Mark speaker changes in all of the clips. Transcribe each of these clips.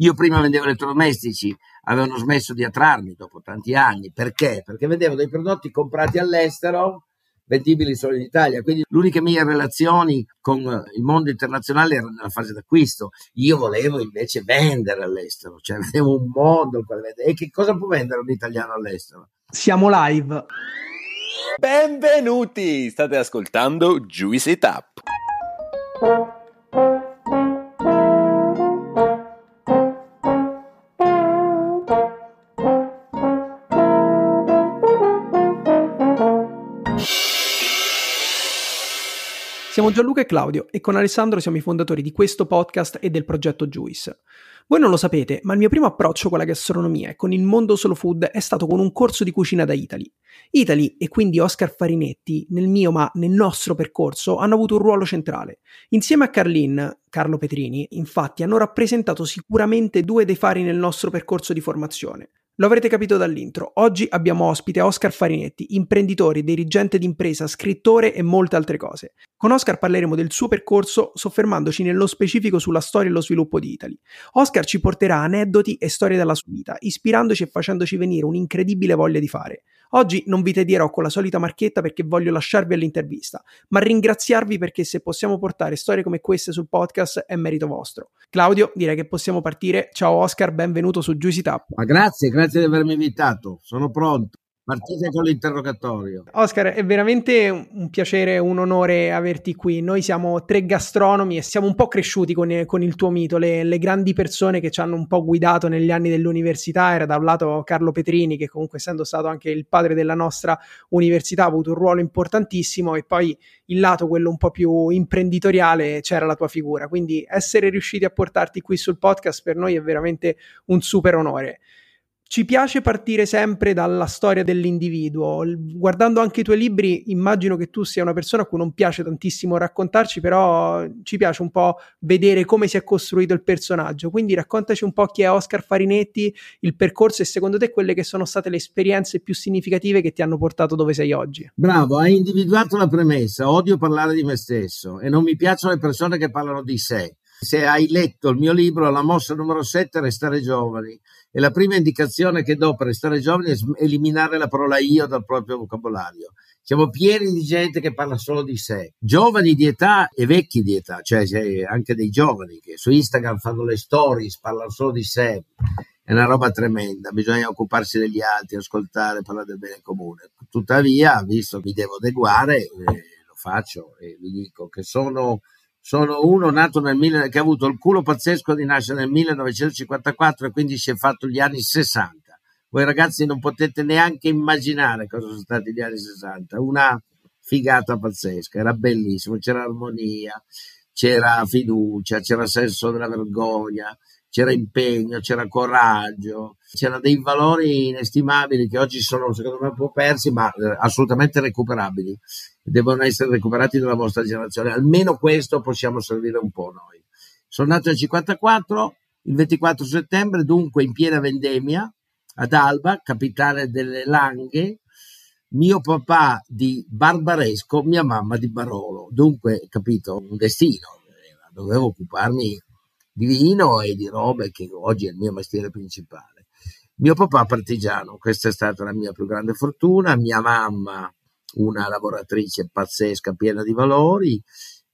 Speaker 1: Io prima vendevo elettrodomestici, avevano smesso di attrarmi dopo tanti anni. Perché? Perché vendevo dei prodotti comprati all'estero vendibili solo in Italia. Quindi l'unica mia relazioni con il mondo internazionale era nella fase d'acquisto. Io volevo invece vendere all'estero, cioè vedevo un mondo. E che cosa può vendere un italiano all'estero?
Speaker 2: Siamo live.
Speaker 3: Benvenuti! State ascoltando Juicy Tap.
Speaker 2: Siamo Gianluca e Claudio e con Alessandro siamo i fondatori di questo podcast e del progetto Juice. Voi non lo sapete, ma il mio primo approccio con la gastronomia e con il mondo solo food è stato con un corso di cucina da Italy. Italy e quindi Oscar Farinetti, nel mio ma nel nostro percorso, hanno avuto un ruolo centrale. Insieme a Carlin, Carlo Petrini, infatti, hanno rappresentato sicuramente due dei fari nel nostro percorso di formazione. Lo avrete capito dall'intro, oggi abbiamo ospite Oscar Farinetti, imprenditore, dirigente d'impresa, scrittore e molte altre cose. Con Oscar parleremo del suo percorso soffermandoci nello specifico sulla storia e lo sviluppo di Italy. Oscar ci porterà aneddoti e storie della sua vita, ispirandoci e facendoci venire un'incredibile voglia di fare. Oggi non vi tedierò con la solita marchetta perché voglio lasciarvi all'intervista, ma ringraziarvi perché se possiamo portare storie come queste sul podcast è merito vostro. Claudio, direi che possiamo partire. Ciao Oscar, benvenuto su Juicy Tap.
Speaker 1: Ma grazie, grazie di avermi invitato. Sono pronto. Partite con l'interrogatorio.
Speaker 2: Oscar, è veramente un piacere, un onore averti qui. Noi siamo tre gastronomi e siamo un po' cresciuti con, con il tuo mito. Le, le, grandi persone che ci hanno un po' guidato negli anni dell'università era da un lato Carlo Petrini, che comunque essendo stato anche il padre della nostra università ha avuto un ruolo importantissimo e poi il lato, quello un po' più imprenditoriale, c'era la tua figura. Quindi essere riusciti a portarti qui sul podcast per noi è veramente un super onore. Ci piace partire sempre dalla storia dell'individuo. Guardando anche i tuoi libri, immagino che tu sia una persona a cui non piace tantissimo raccontarci, però ci piace un po' vedere come si è costruito il personaggio. Quindi raccontaci un po' chi è Oscar Farinetti, il percorso e secondo te quelle che sono state le esperienze più significative che ti hanno portato dove sei oggi.
Speaker 1: Bravo, hai individuato la premessa. Odio parlare di me stesso e non mi piacciono le persone che parlano di sé. Se hai letto il mio libro, la mossa numero 7 è restare giovani e la prima indicazione che do per restare giovani è eliminare la parola io dal proprio vocabolario. Siamo pieni di gente che parla solo di sé, giovani di età e vecchi di età, cioè anche dei giovani che su Instagram fanno le stories, parlano solo di sé. È una roba tremenda, bisogna occuparsi degli altri, ascoltare, parlare del bene comune. Tuttavia, visto che mi devo adeguare, eh, lo faccio e vi dico che sono sono uno nato nel mille, che ha avuto il culo pazzesco di nascere nel 1954 e quindi si è fatto gli anni 60. Voi ragazzi non potete neanche immaginare cosa sono stati gli anni 60. Una figata pazzesca, era bellissimo, c'era armonia, c'era fiducia, c'era senso della vergogna, c'era impegno, c'era coraggio, c'erano dei valori inestimabili che oggi sono secondo me un po' persi, ma eh, assolutamente recuperabili. Devono essere recuperati dalla vostra generazione. Almeno questo possiamo servire un po' noi. Sono nato nel 54, il 24 settembre, dunque in piena vendemmia, ad Alba, capitale delle Langhe, mio papà di Barbaresco, mia mamma di Barolo. Dunque, capito, un destino. Dovevo occuparmi di vino e di robe che oggi è il mio mestiere principale. Mio papà partigiano, questa è stata la mia più grande fortuna, mia mamma una lavoratrice pazzesca, piena di valori,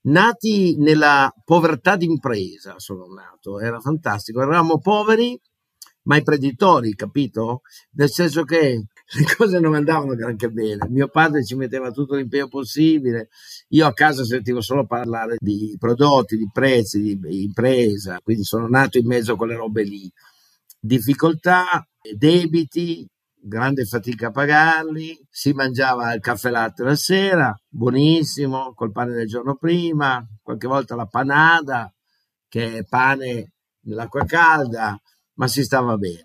Speaker 1: nati nella povertà d'impresa, sono nato, era fantastico, eravamo poveri ma imprenditori, capito? Nel senso che le cose non andavano granché bene. Mio padre ci metteva tutto l'impegno possibile. Io a casa sentivo solo parlare di prodotti, di prezzi, di impresa, quindi sono nato in mezzo a quelle robe lì. Difficoltà, debiti, grande fatica a pagarli, si mangiava il caffè latte la sera, buonissimo, col pane del giorno prima, qualche volta la panada, che è pane nell'acqua calda, ma si stava bene.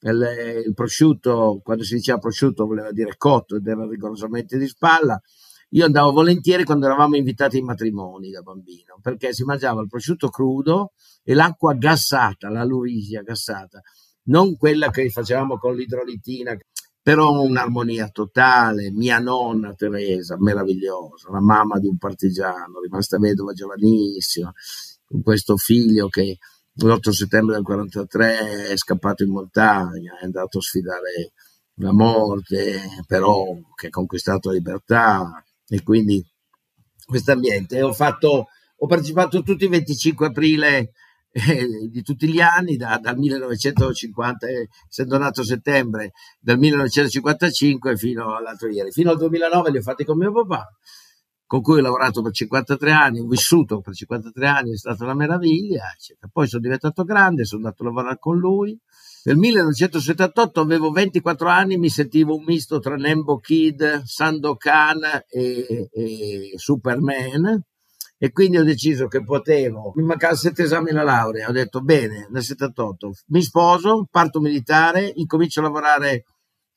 Speaker 1: Il, il prosciutto, quando si diceva prosciutto voleva dire cotto ed era rigorosamente di spalla. Io andavo volentieri quando eravamo invitati ai matrimoni da bambino, perché si mangiava il prosciutto crudo e l'acqua gassata, la lurisia gassata non quella che facevamo con l'idrolitina, però un'armonia totale. Mia nonna Teresa, meravigliosa, la mamma di un partigiano, rimasta vedova giovanissima, con questo figlio che l'8 settembre del 43 è scappato in montagna, è andato a sfidare la morte, però che ha conquistato la libertà e quindi questo ambiente. Ho, ho partecipato tutti i 25 aprile eh, di tutti gli anni, da, dal 1950, eh, essendo nato a settembre, dal 1955 fino all'altro ieri. Fino al 2009 li ho fatti con mio papà, con cui ho lavorato per 53 anni, ho vissuto per 53 anni, è stata una meraviglia, eccetera. Poi sono diventato grande, sono andato a lavorare con lui. Nel 1978 avevo 24 anni, mi sentivo un misto tra Nembo Kid, Sandokan e, e Superman e quindi ho deciso che potevo, mi mancavano sette esami alla laurea, ho detto bene, nel 78 mi sposo, parto militare, incomincio a lavorare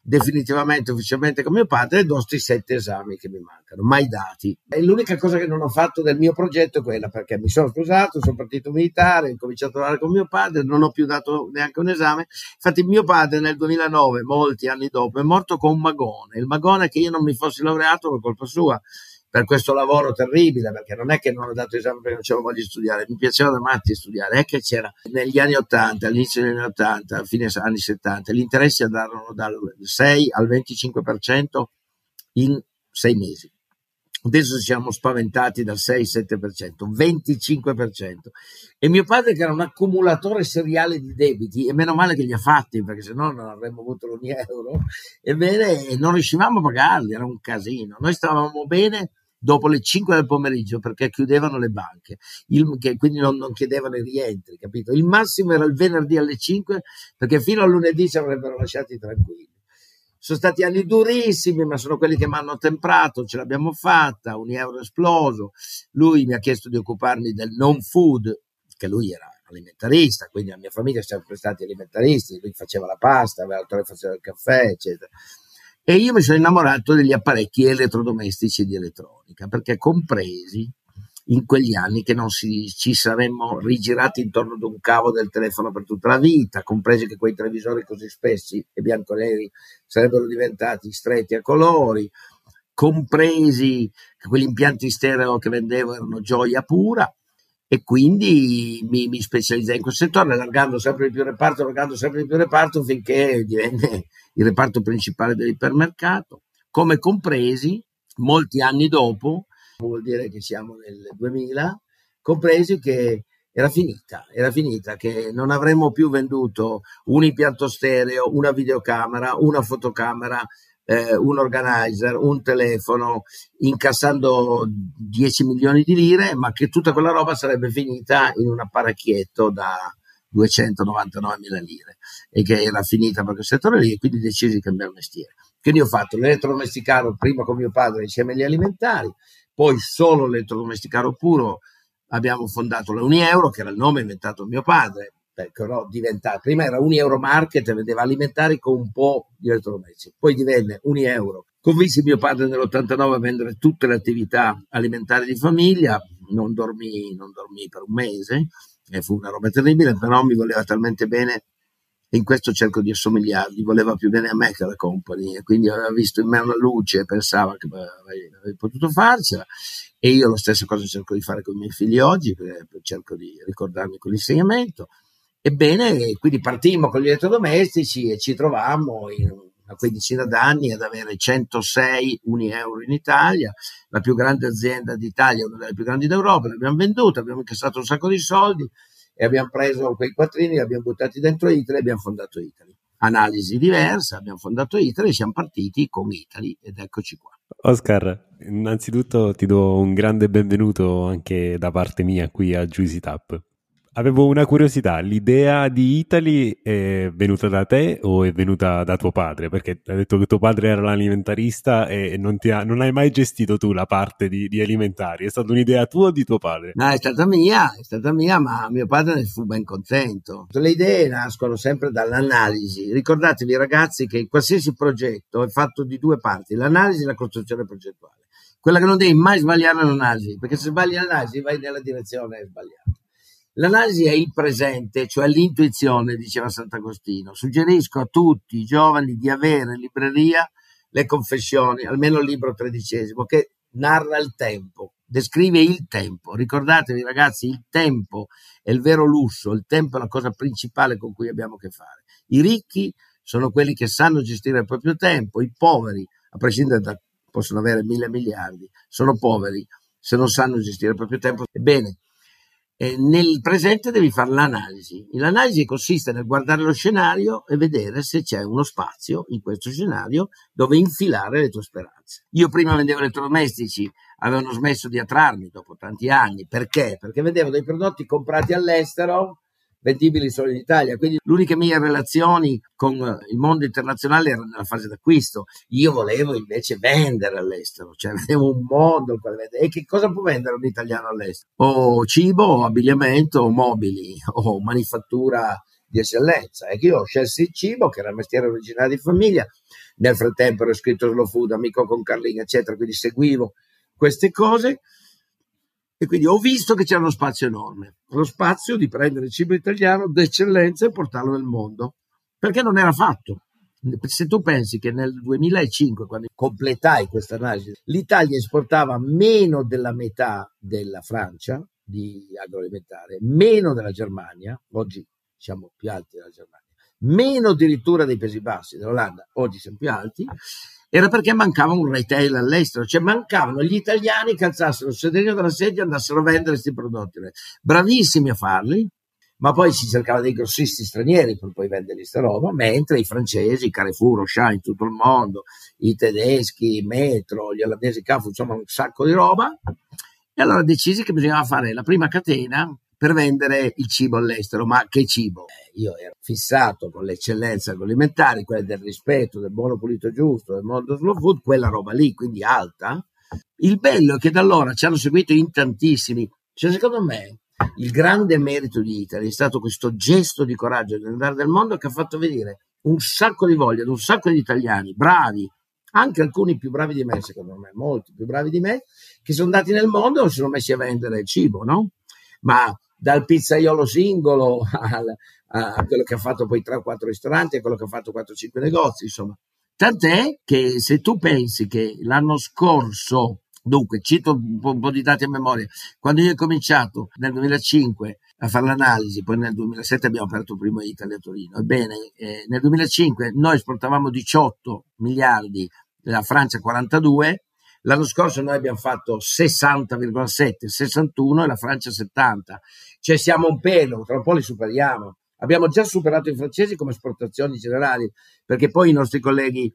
Speaker 1: definitivamente, ufficialmente con mio padre e do questi sette esami che mi mancano, mai dati. E l'unica cosa che non ho fatto del mio progetto è quella, perché mi sono sposato, sono partito militare, ho cominciato a lavorare con mio padre, non ho più dato neanche un esame. Infatti mio padre nel 2009, molti anni dopo, è morto con un magone. Il magone che io non mi fossi laureato per colpa sua per questo lavoro terribile, perché non è che non ho dato esame perché non c'avevo voglia di studiare, mi piaceva da matti studiare, è che c'era negli anni 80, all'inizio degli anni 80, a fine anni 70, gli interessi andarono dal 6 al 25% in sei mesi. Adesso siamo spaventati dal 6-7%, 25%. E mio padre, che era un accumulatore seriale di debiti, e meno male che li ha fatti, perché sennò non avremmo avuto un euro, ebbene, non riuscivamo a pagarli, era un casino. Noi stavamo bene dopo le 5 del pomeriggio perché chiudevano le banche, il, che quindi non, non, chiedevano i rientri, capito? Il massimo era il venerdì alle 5 perché fino a lunedì ci avrebbero lasciati tranquilli. Sono stati anni durissimi, ma sono quelli che mi hanno temprato, ce l'abbiamo fatta, un euro esploso. Lui mi ha chiesto di occuparmi del non food, che lui era alimentarista, quindi la mia famiglia è sempre stati alimentaristi, lui faceva la pasta, l'altro faceva il caffè, eccetera. E io mi sono innamorato degli apparecchi elettrodomestici di elettronica, perché compresi in quegli anni che non si, ci saremmo rigirati intorno ad un cavo del telefono per tutta la vita, compresi che quei televisori così spessi e bianco-neri sarebbero diventati stretti a colori, compresi che quegli impianti stereo che vendevo erano gioia pura e quindi mi, mi specializzai in questo settore, allargando sempre di più il reparto, allargando sempre di più il reparto finché divenne il reparto principale dell'ipermercato, come compresi molti anni dopo vuol dire che siamo nel 2000, compresi che era finita, era finita, che non avremmo più venduto un impianto stereo, una videocamera, una fotocamera, eh, un organizer, un telefono, incassando 10 milioni di lire, ma che tutta quella roba sarebbe finita in un apparecchietto da 299 mila lire e che era finita per quel settore lì e quindi decisi di cambiare mestiere. Quindi ho fatto l'elettrodomesticaro prima con mio padre insieme agli alimentari, poi solo l'elettrodomesticaro puro abbiamo fondato la Unieuro, che era il nome inventato mio padre, però diventa, prima era Unieuro Market e vendeva alimentari con un po' di elettrodomestici, poi divenne Unieuro. Convinsi mio padre nell'89 a vendere tutte le attività alimentari di famiglia, non dormì, non dormì per un mese, e fu una roba terribile, però mi voleva talmente bene in questo cerco di assomigliargli, voleva più bene a me che alla company, quindi aveva visto in me una luce e pensava che avrei, potuto farcela. E io la stessa cosa cerco di fare con i miei figli oggi, cerco di ricordarmi quell'insegnamento. Ebbene, quindi partimmo con gli elettrodomestici e ci trovammo in una quindicina d'anni ad avere 106 uni euro in Italia, la più grande azienda d'Italia, una delle più grandi d'Europa, l'abbiamo venduta, abbiamo incassato un sacco di soldi e abbiamo preso quei quattrini, li abbiamo buttati dentro Italy e abbiamo fondato Italy. Analisi diversa, abbiamo fondato Italy e siamo partiti con Italy ed eccoci qua.
Speaker 4: Oscar, innanzitutto ti do un grande benvenuto anche da parte mia qui a Juicy Tap. Avevo una curiosità, l'idea di Italy è venuta da te o è venuta da tuo padre? Perché hai detto che tuo padre era l'alimentarista e non, ha, non hai mai gestito tu la parte di, di, alimentari, è stata un'idea tua o di tuo padre?
Speaker 1: No, è stata mia, è stata mia, ma mio padre ne fu ben contento. Le idee nascono sempre dall'analisi. Ricordatevi ragazzi che qualsiasi progetto è fatto di due parti, l'analisi e la costruzione progettuale. Quella che non devi mai sbagliare è l'analisi, perché se sbagli l'analisi vai nella direzione sbagliata. L'analisi è il presente, cioè l'intuizione, diceva Sant'Agostino. Suggerisco a tutti i giovani di avere in libreria le confessioni, almeno il libro tredicesimo, che narra il tempo. descrive il tempo. Ricordatevi ragazzi, il tempo è il vero lusso, il tempo è la cosa principale con cui abbiamo a che fare. I ricchi sono quelli che sanno gestire il proprio tempo, i poveri, a prescindere da possono avere mille miliardi, sono poveri se non sanno gestire il proprio tempo. Ebbene, nel presente devi fare l'analisi. L'analisi consiste nel guardare lo scenario e vedere se c'è uno spazio in questo scenario dove infilare le tue speranze. Io prima vendevo elettrodomestici, avevano smesso di attrarmi dopo tanti anni. Perché? Perché vendevo dei prodotti comprati all'estero vendibili solo in Italia. Quindi l'unica mie relazioni con il mondo internazionale erano nella fase d'acquisto. Io volevo invece vendere all'estero, cioè avevo un mondo al vendere. E che cosa può vendere un italiano all'estero? O cibo, o abbigliamento, o mobili, o manifattura di eccellenza. E che io ho scelto il cibo, che era il mestiere originale di famiglia. Nel frattempo ero iscritto Slow Food, amico con Carlin, eccetera, quindi seguivo queste cose e quindi ho visto che c'era uno spazio enorme, lo spazio di prendere il cibo italiano d'eccellenza e portarlo nel mondo, perché non era fatto. Se tu pensi che nel 2005, quando completai questa analisi, l'Italia esportava meno della metà della Francia di agroalimentare, meno della Germania, oggi siamo più alti della Germania, meno addirittura dei Paesi Bassi dell'Olanda, oggi siamo più alti, era perché mancava un retail all'estero, cioè mancavano gli italiani che alzassero il sederino della sedia e andassero a vendere questi prodotti. Bravissimi a farli, ma poi si cercava dei grossisti stranieri per poi vendere questa roba, mentre i francesi, Carrefour, Auchan in tutto il mondo, i tedeschi, Metro, gli olandesi, Cafu, insomma un sacco di roba. E allora decisi che bisognava fare la prima catena per vendere il cibo all'estero. Ma che cibo? Eh, io ero fissato con l'eccellenza agroalimentare, quella del rispetto, del buono pulito giusto, del mondo slow food, quella roba lì, quindi alta. Il bello è che da allora ci hanno seguito in tantissimi. Cioè, secondo me, il grande merito di Italy è stato questo gesto di coraggio nell'andare del mondo che ha fatto vedere un sacco di voglia ad un sacco di italiani bravi, anche alcuni più bravi di me, secondo me, molti più bravi di me, che sono andati nel mondo e si sono messi a vendere il cibo, no? Ma dal pizzaiolo singolo al, a quello che ha fatto poi 3 o 4 ristoranti a quello che ha fatto 4 o 5 negozi, insomma. Tant'è che se tu pensi che l'anno scorso, dunque cito un po', un po', di dati a memoria, quando io ho cominciato nel 2005 a fare l'analisi, poi nel 2007 abbiamo aperto il primo Italia a Torino, ebbene eh, nel 2005 noi esportavamo 18 miliardi, la Francia 42, L'anno scorso noi abbiamo fatto 60,7, 61 e la Francia 70. Cioè siamo un pelo, tra un po' li superiamo. Abbiamo già superato i francesi come esportazioni generali, perché poi i nostri colleghi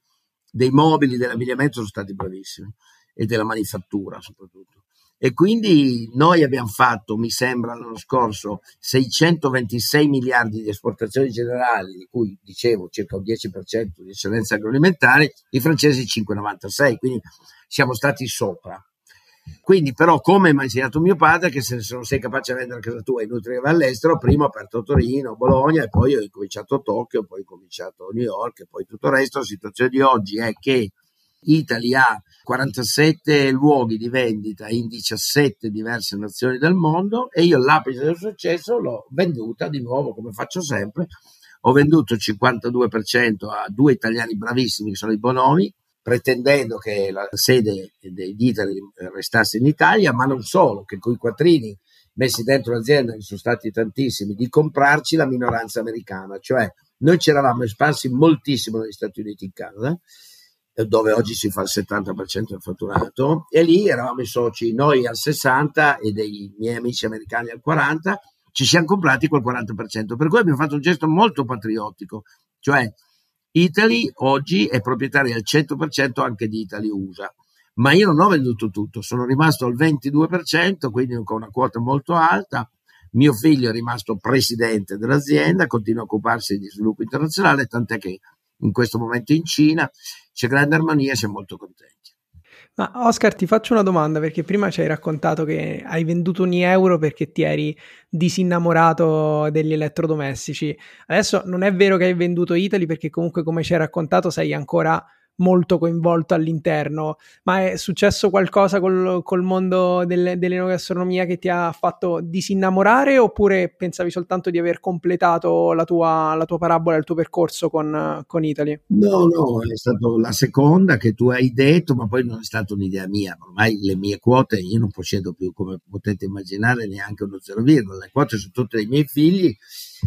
Speaker 1: dei mobili, dell'abbigliamento sono stati bravissimi e della manifattura soprattutto. E quindi noi abbiamo fatto, mi sembra, l'anno scorso 626 miliardi di esportazioni generali, di cui dicevo circa un 10% di eccellenza agroalimentare, i francesi 5,96, quindi siamo stati sopra. Quindi, però, come mi ha insegnato mio padre, che se non sei capace di vendere a casa tua è inutile che all'estero, prima ho aperto Torino, Bologna e poi ho cominciato a Tokyo, poi ho cominciato a New York e poi tutto il resto. La situazione di oggi è che Italia ha 47 luoghi di vendita in 17 diverse nazioni del mondo e io l'apice del successo l'ho venduta di nuovo, come faccio sempre. Ho venduto il 52% a due italiani bravissimi che sono i Bonomi, pretendendo che la sede di Italy restasse in Italia, ma non solo, che con i quattrini messi dentro l'azienda, che sono stati tantissimi, di comprarci la minoranza americana. Cioè, noi ci eravamo espansi moltissimo negli Stati Uniti e in Canada, dove oggi si fa il 70% del fatturato, e lì eravamo i soci, noi al 60% e dei miei amici americani al 40%, ci siamo comprati quel 40%, per cui abbiamo fatto un gesto molto patriottico, cioè Italy oggi è proprietaria al 100% anche di Italy USA, ma io non ho venduto tutto, sono rimasto al 22%, quindi con una quota molto alta. Mio figlio è rimasto presidente dell'azienda, continua a occuparsi di sviluppo internazionale, tant'è che in questo momento in Cina c'è grande armonia siamo molto contenti.
Speaker 2: Ma Oscar, ti faccio una domanda perché prima ci hai raccontato che hai venduto ogni euro perché ti eri disinnamorato degli elettrodomestici. Adesso non è vero che hai venduto Italy perché comunque come ci hai raccontato sei ancora molto coinvolto all'interno, ma è successo qualcosa col, col mondo del, dell'enogastronomia che ti ha fatto disinnamorare oppure pensavi soltanto di aver completato la tua, la tua parabola, il tuo percorso con, con Italy?
Speaker 1: No, no, è stata la seconda che tu hai detto, ma poi non è stata un'idea mia, ormai le mie quote io non possiedo più, come potete immaginare, neanche uno zero virgola, le quote sono tutte dei miei figli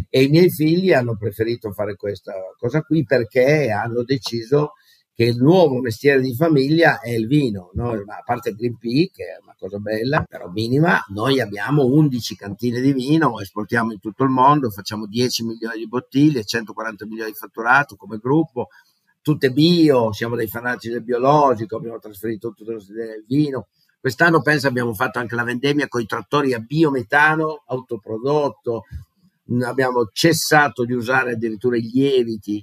Speaker 1: e i miei figli hanno preferito fare questa cosa qui perché hanno deciso che il nuovo mestiere di famiglia è il vino, no? a parte il Green Pea, che è una cosa bella, però minima, noi abbiamo 11 cantine di vino, esportiamo in tutto il mondo, facciamo 10 milioni di bottiglie, 140 milioni di fatturato come gruppo, tutte bio, siamo dei fanatici del biologico, abbiamo trasferito tutto il vino. Quest'anno penso abbiamo fatto anche la vendemmia con i trattori a biometano autoprodotto, abbiamo cessato di usare addirittura i lieviti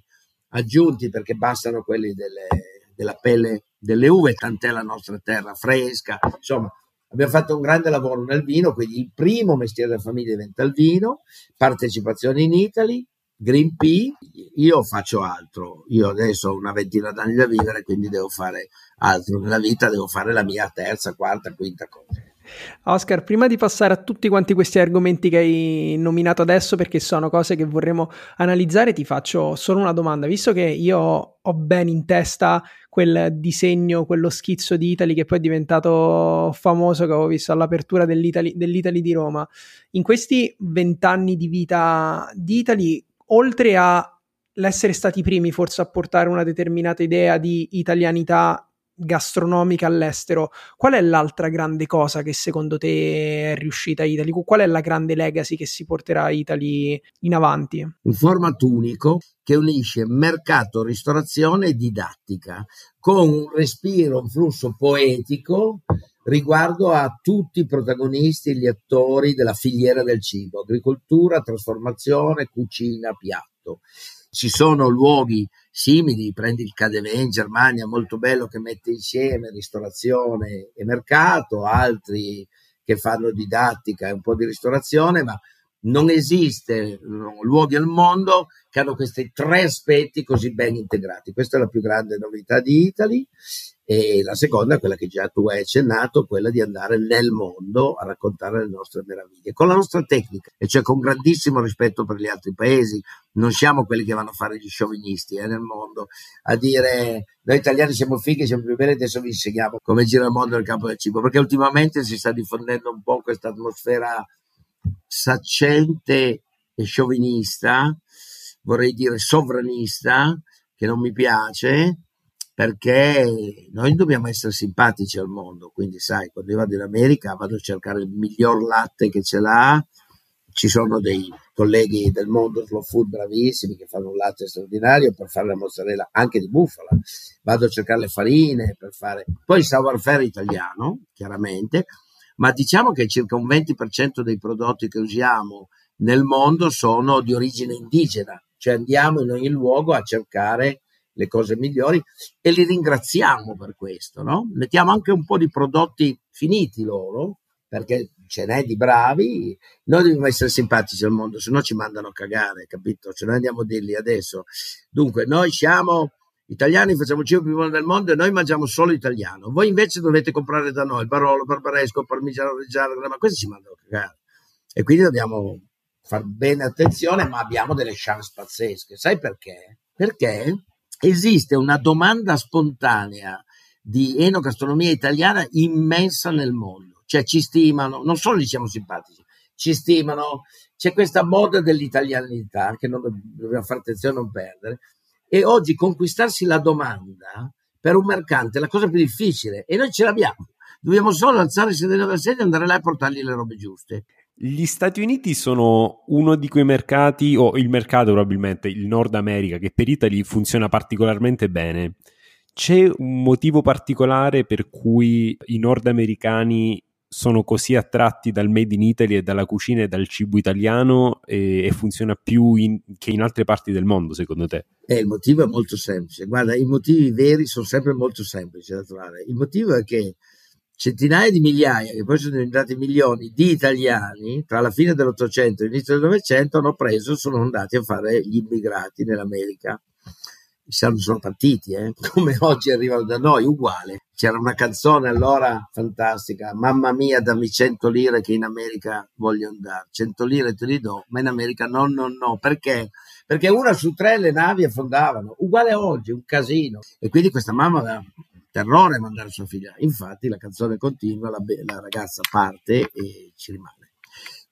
Speaker 1: aggiunti perché bastano quelli delle, della pelle delle uve, tant'è la nostra terra fresca. Insomma, abbiamo fatto un grande lavoro nel vino, quindi il primo mestiere della famiglia diventa il vino, partecipazione in Italy, Green Pea, io faccio altro, io adesso ho una ventina d'anni da vivere, quindi devo fare altro nella vita, devo fare la mia terza, quarta, quinta cosa.
Speaker 2: Oscar, prima di passare a tutti quanti questi argomenti che hai nominato adesso, perché sono cose che vorremmo analizzare, ti faccio solo una domanda. Visto che io ho ben in testa quel disegno, quello schizzo di Italy che poi è diventato famoso, che avevo visto all'apertura dell'Italy, dell'Italy di Roma, in questi vent'anni di vita di Italy, oltre a l'essere stati i primi forse a portare una determinata idea di italianità gastronomica all'estero, qual è l'altra grande cosa che secondo te è riuscita Italy? Qual è la grande legacy che si porterà Italy in avanti?
Speaker 1: Un format unico che unisce mercato, ristorazione e didattica con un respiro, un flusso poetico riguardo a tutti i protagonisti, gli attori della filiera del cibo, agricoltura, trasformazione, cucina, piatto. Ci sono luoghi simili, prendi il Cadeve in Germania, molto bello che mette insieme ristorazione e mercato, altri che fanno didattica e un po' di ristorazione, ma non esiste luoghi al mondo che hanno questi tre aspetti così ben integrati. Questa è la più grande novità di Italy e la seconda quella che già tu hai accennato, quella di andare nel mondo a raccontare le nostre meraviglie, con la nostra tecnica, e cioè con grandissimo rispetto per gli altri paesi. Non siamo quelli che vanno a fare gli sciovinisti eh, nel mondo, a dire noi italiani siamo fighi, siamo più belli, adesso vi insegniamo come gira il mondo nel campo del cibo, perché ultimamente si sta diffondendo un po' questa atmosfera saccente e sciovinista, vorrei dire sovranista, che non mi piace, perché noi dobbiamo essere simpatici al mondo, quindi sai, quando io vado in America vado a cercare il miglior latte che ce l'ha, ci sono dei colleghi del mondo slow food bravissimi che fanno un latte straordinario per fare la mozzarella anche di bufala, vado a cercare le farine per fare, poi il savoir-faire italiano, chiaramente, ma diciamo che circa un 20% dei prodotti che usiamo nel mondo sono di origine indigena, cioè andiamo in ogni luogo a cercare le cose migliori e li ringraziamo per questo, no? Mettiamo anche un po' di prodotti finiti loro, perché ce n'è di bravi, noi dobbiamo essere simpatici al mondo, se no ci mandano a cagare, capito? Cioè noi andiamo a dirgli adesso. Dunque, noi siamo italiani, facciamo il cibo più buono del mondo e noi mangiamo solo italiano. Voi invece dovete comprare da noi il Barolo, Barbaresco, Parmigiano Reggiano, ma questi ci mandano a cagare. E quindi dobbiamo fare bene attenzione, ma abbiamo delle chance pazzesche. Sai perché? Perché esiste una domanda spontanea di enogastronomia italiana immensa nel mondo. Cioè ci stimano, non solo gli siamo simpatici, ci stimano, c'è questa moda dell'italianità che non dobbiamo fare attenzione a non perdere e oggi conquistarsi la domanda per un mercante è la cosa più difficile e noi ce l'abbiamo. Dobbiamo solo alzare sedere dalla sedia e andare là e portargli le robe giuste.
Speaker 4: Gli Stati Uniti sono uno di quei mercati, o il mercato probabilmente, il Nord America, che per Italy funziona particolarmente bene. C'è un motivo particolare per cui i nordamericani sono così attratti dal made in Italy e dalla cucina e dal cibo italiano e, e funziona più in, che in altre parti del mondo, secondo te?
Speaker 1: Eh, il motivo è molto semplice. Guarda, i motivi veri sono sempre molto semplici da trovare. Il motivo è che centinaia di migliaia, che poi sono diventati milioni di italiani, tra la fine dell'Ottocento e l'inizio del Novecento, hanno preso, sono andati a fare gli immigrati nell'America. Sono partiti, eh? come oggi arrivano da noi, uguale. C'era una canzone allora fantastica, mamma mia dammi 100 lire che in America voglio andare, 100 lire te li do, ma in America no, no, no, perché? Perché una su tre le navi affondavano, uguale oggi, un casino. E quindi questa mamma aveva terrore a mandare sua figlia. Infatti la canzone continua, la, la ragazza parte e ci rimane.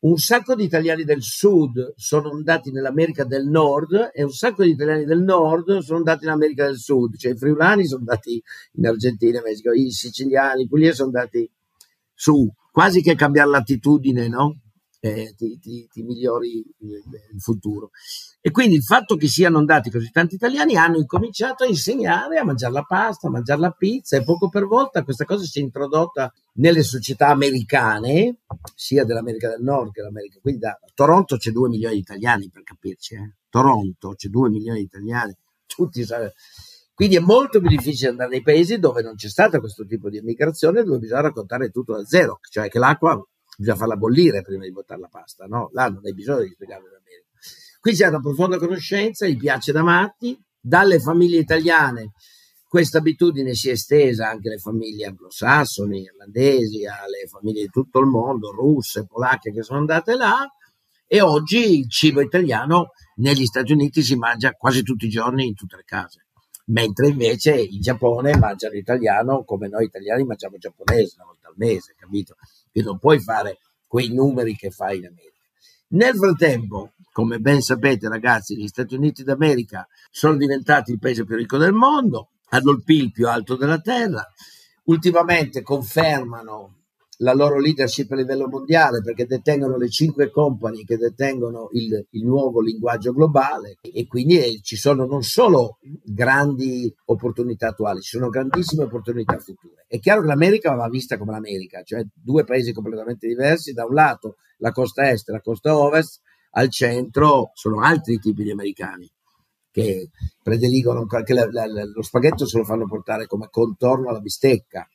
Speaker 1: Un sacco di italiani del sud sono andati nell'America del Nord e un sacco di italiani del Nord sono andati in America del Sud, cioè i friulani sono andati in Argentina, in Messico, i siciliani, i pugliesi sono andati su, quasi che cambiare l'attitudine, no? eh, ti, ti, ti, migliori il futuro. E quindi il fatto che siano andati così tanti italiani hanno incominciato a insegnare a mangiare la pasta, a mangiare la pizza e poco per volta questa cosa si è introdotta nelle società americane, sia dell'America del Nord che dell'America. Quindi da Toronto c'è due milioni di italiani per capirci, eh? Toronto c'è due milioni di italiani, tutti sanno. Quindi è molto più difficile andare nei paesi dove non c'è stata questo tipo di immigrazione, dove bisogna raccontare tutto da zero, cioè che l'acqua bisogna farla bollire prima di buttare la pasta, no? Là non hai bisogno di spiegarlo da bene. Qui c'è una profonda conoscenza, gli piace da matti, dalle famiglie italiane questa abitudine si è estesa anche alle famiglie anglosassoni, irlandesi, alle famiglie di tutto il mondo, russe, polacche che sono andate là e oggi il cibo italiano negli Stati Uniti si mangia quasi tutti i giorni in tutte le case, mentre invece in Giappone mangiano italiano come noi italiani mangiamo giapponese una volta al mese, capito? che non puoi fare quei numeri che fai in America. Nel frattempo, come ben sapete ragazzi, gli Stati Uniti d'America sono diventati il paese più ricco del mondo, hanno il PIL più alto della Terra, ultimamente confermano la loro leadership a livello mondiale perché detengono le cinque company che detengono il, il nuovo linguaggio globale e quindi eh, ci sono non solo grandi opportunità attuali, ci sono grandissime opportunità future. È chiaro che l'America va vista come l'America, cioè due paesi completamente diversi, da un lato la costa est e la costa ovest, al centro sono altri tipi di americani che prediligono che la, la, lo spaghetto se lo fanno portare come contorno alla bistecca,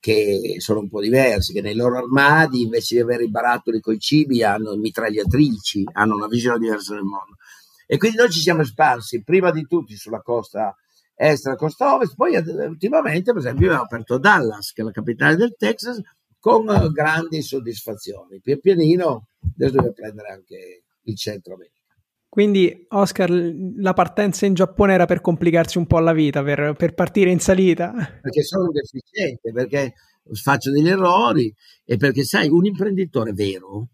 Speaker 1: che sono un po' diversi, che nei loro armadi invece di avere i barattoli con i cibi hanno mitragliatrici, hanno una visione diversa del mondo. E quindi noi ci siamo sparsi prima di tutti sulla costa est la costa ovest, poi ultimamente per esempio abbiamo aperto Dallas, che è la capitale del Texas, con grandi soddisfazioni. Pian pianino adesso dobbiamo prendere anche il centro America.
Speaker 2: Quindi, Oscar, la partenza in Giappone era per complicarsi un po' la vita, per, per partire in salita?
Speaker 1: Perché sono deficiente, perché faccio degli errori e perché, sai, un imprenditore vero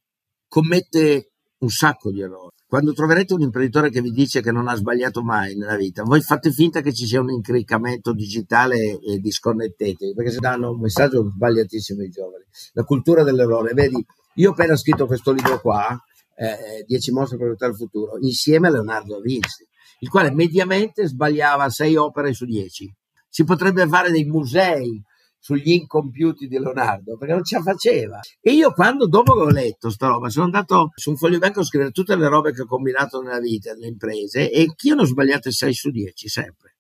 Speaker 1: commette un sacco di errori. Quando troverete un imprenditore che vi dice che non ha sbagliato mai nella vita, voi fate finta che ci sia un incriccamento digitale e disconnettetevi, perché se danno un messaggio sbagliatissimo ai giovani. La cultura dell'errore. Vedi, io ho appena scritto questo libro qua, 10 eh, mostre per aiutare il futuro, insieme a Leonardo da Vinci, il quale mediamente sbagliava 6 opere su 10. Si potrebbe fare dei musei sugli incompiuti di Leonardo perché non ce la faceva. E io quando dopo che ho letto sta roba sono andato su un foglio bianco a scrivere tutte le robe che ho combinato nella vita, nelle imprese e che io ne ho sbagliate 6 su 10 sempre.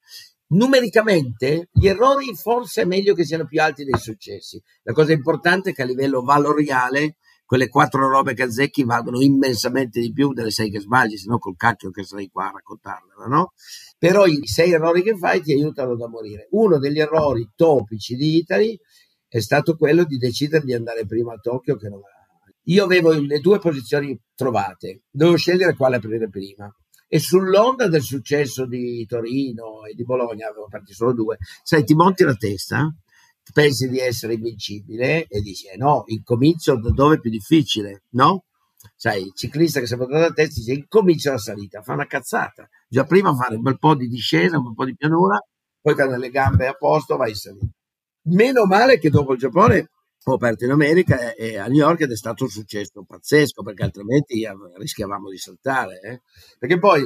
Speaker 1: Numericamente gli errori forse è meglio che siano più alti dei successi. La cosa importante è che a livello valoriale quelle quattro robe che azzecchi valgono immensamente di più delle sei che sbagli, se no col cacchio che sarei qua a raccontarvela, no? Però i sei errori che fai ti aiutano da morire. Uno degli errori topici di Italy è stato quello di decidere di andare prima a Tokyo che non a... Io avevo le due posizioni trovate, dovevo scegliere quale aprire prima. E sull'onda del successo di Torino e di Bologna, avevo aperti solo due, sai, ti monti la testa pensi di essere invincibile e dici eh no, incomincio da dove è più difficile, no? Sai, il ciclista che si è portato a testa dice incomincia la salita, fa una cazzata, già prima fare un bel po' di discesa, un po' di pianura, poi quando le gambe a posto vai in salita. Meno male che dopo il Giappone ho aperto in America e a New York ed è stato un successo pazzesco perché altrimenti rischiavamo di saltare. Eh? Perché poi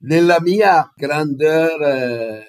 Speaker 1: nella mia grandeur eh,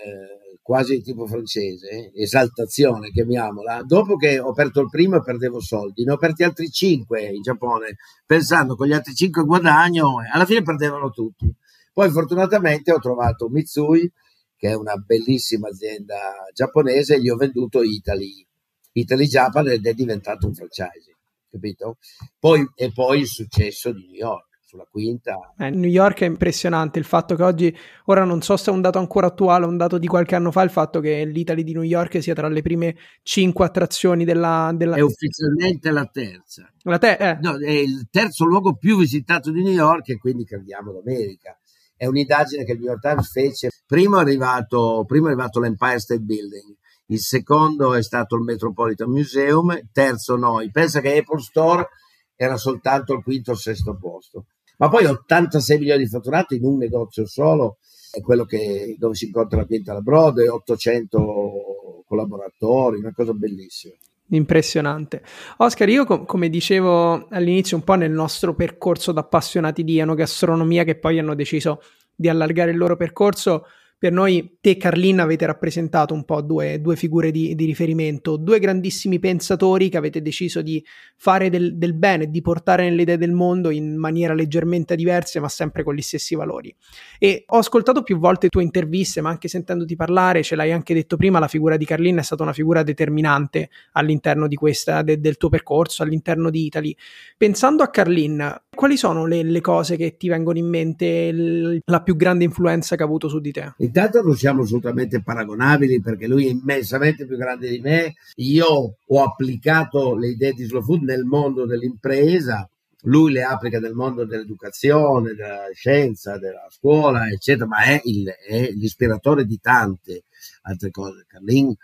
Speaker 1: quasi tipo francese, esaltazione chiamiamola, dopo che ho aperto il primo e perdevo soldi, ne ho aperti altri cinque in Giappone, pensando con gli altri cinque guadagno, alla fine perdevano tutti. Poi fortunatamente ho trovato Mitsui, che è una bellissima azienda giapponese, e gli ho venduto Italy, Italy Japan ed è diventato un franchise, capito? Poi, e poi il successo di New York. Sulla quinta.
Speaker 2: Eh, New York è impressionante il fatto che oggi, ora non so se è un dato ancora attuale, un dato di qualche anno fa, il fatto che l'Italy di New York sia tra le prime cinque attrazioni della... della...
Speaker 1: È ufficialmente la terza.
Speaker 2: La te- eh.
Speaker 1: no, è il terzo luogo più visitato di New York e quindi crediamo l'America. È un'indagine che il New York Times fece. Primo è arrivato, primo è arrivato l'Empire State Building, il secondo è stato il Metropolitan Museum, terzo noi. Pensa che Apple Store era soltanto il quinto o sesto posto. Ma poi 86 milioni di fatturato in un negozio solo, è quello che, dove si incontra la Pinta la Brode, 800 collaboratori, una cosa bellissima.
Speaker 2: Impressionante. Oscar, io com- come dicevo all'inizio, un po' nel nostro percorso da appassionati di enogastronomia che poi hanno deciso di allargare il loro percorso, per noi te e Carlin avete rappresentato un po' due, due figure di, di, riferimento, due grandissimi pensatori che avete deciso di fare del, del, bene, di portare nelle idee del mondo in maniera leggermente diversa, ma sempre con gli stessi valori. E ho ascoltato più volte tue interviste, ma anche sentendoti parlare, ce l'hai anche detto prima, la figura di Carlin è stata una figura determinante all'interno di questa, de, del tuo percorso, all'interno di Italy. Pensando a Carlin, quali sono le, le cose che ti vengono in mente, l- la più grande influenza che ha avuto su di te?
Speaker 1: Intanto non siamo assolutamente paragonabili perché lui è immensamente più grande di me. Io ho applicato le idee di Slow Food nel mondo dell'impresa, lui le applica nel mondo dell'educazione, della scienza, della scuola, eccetera, ma è, il, è l'ispiratore di tante altre cose. Carlin,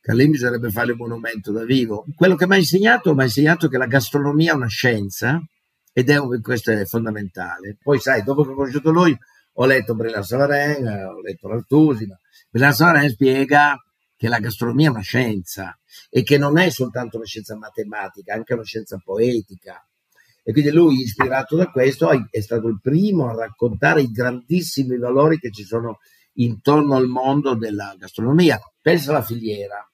Speaker 1: Carlin bisognerebbe fare un monumento da vivo. Quello che mi ha insegnato, mi ha insegnato che la gastronomia è una scienza ed è, questo è fondamentale. Poi sai, dopo che ho conosciuto lui, ho letto Brillant Savarin, ho letto L'Artusi, ma Brillant Savarin spiega che la gastronomia è una scienza e che non è soltanto una scienza matematica, è anche una scienza poetica. E quindi lui, ispirato da questo, è stato il primo a raccontare i grandissimi valori che ci sono intorno al mondo della gastronomia. Pensa alla filiera.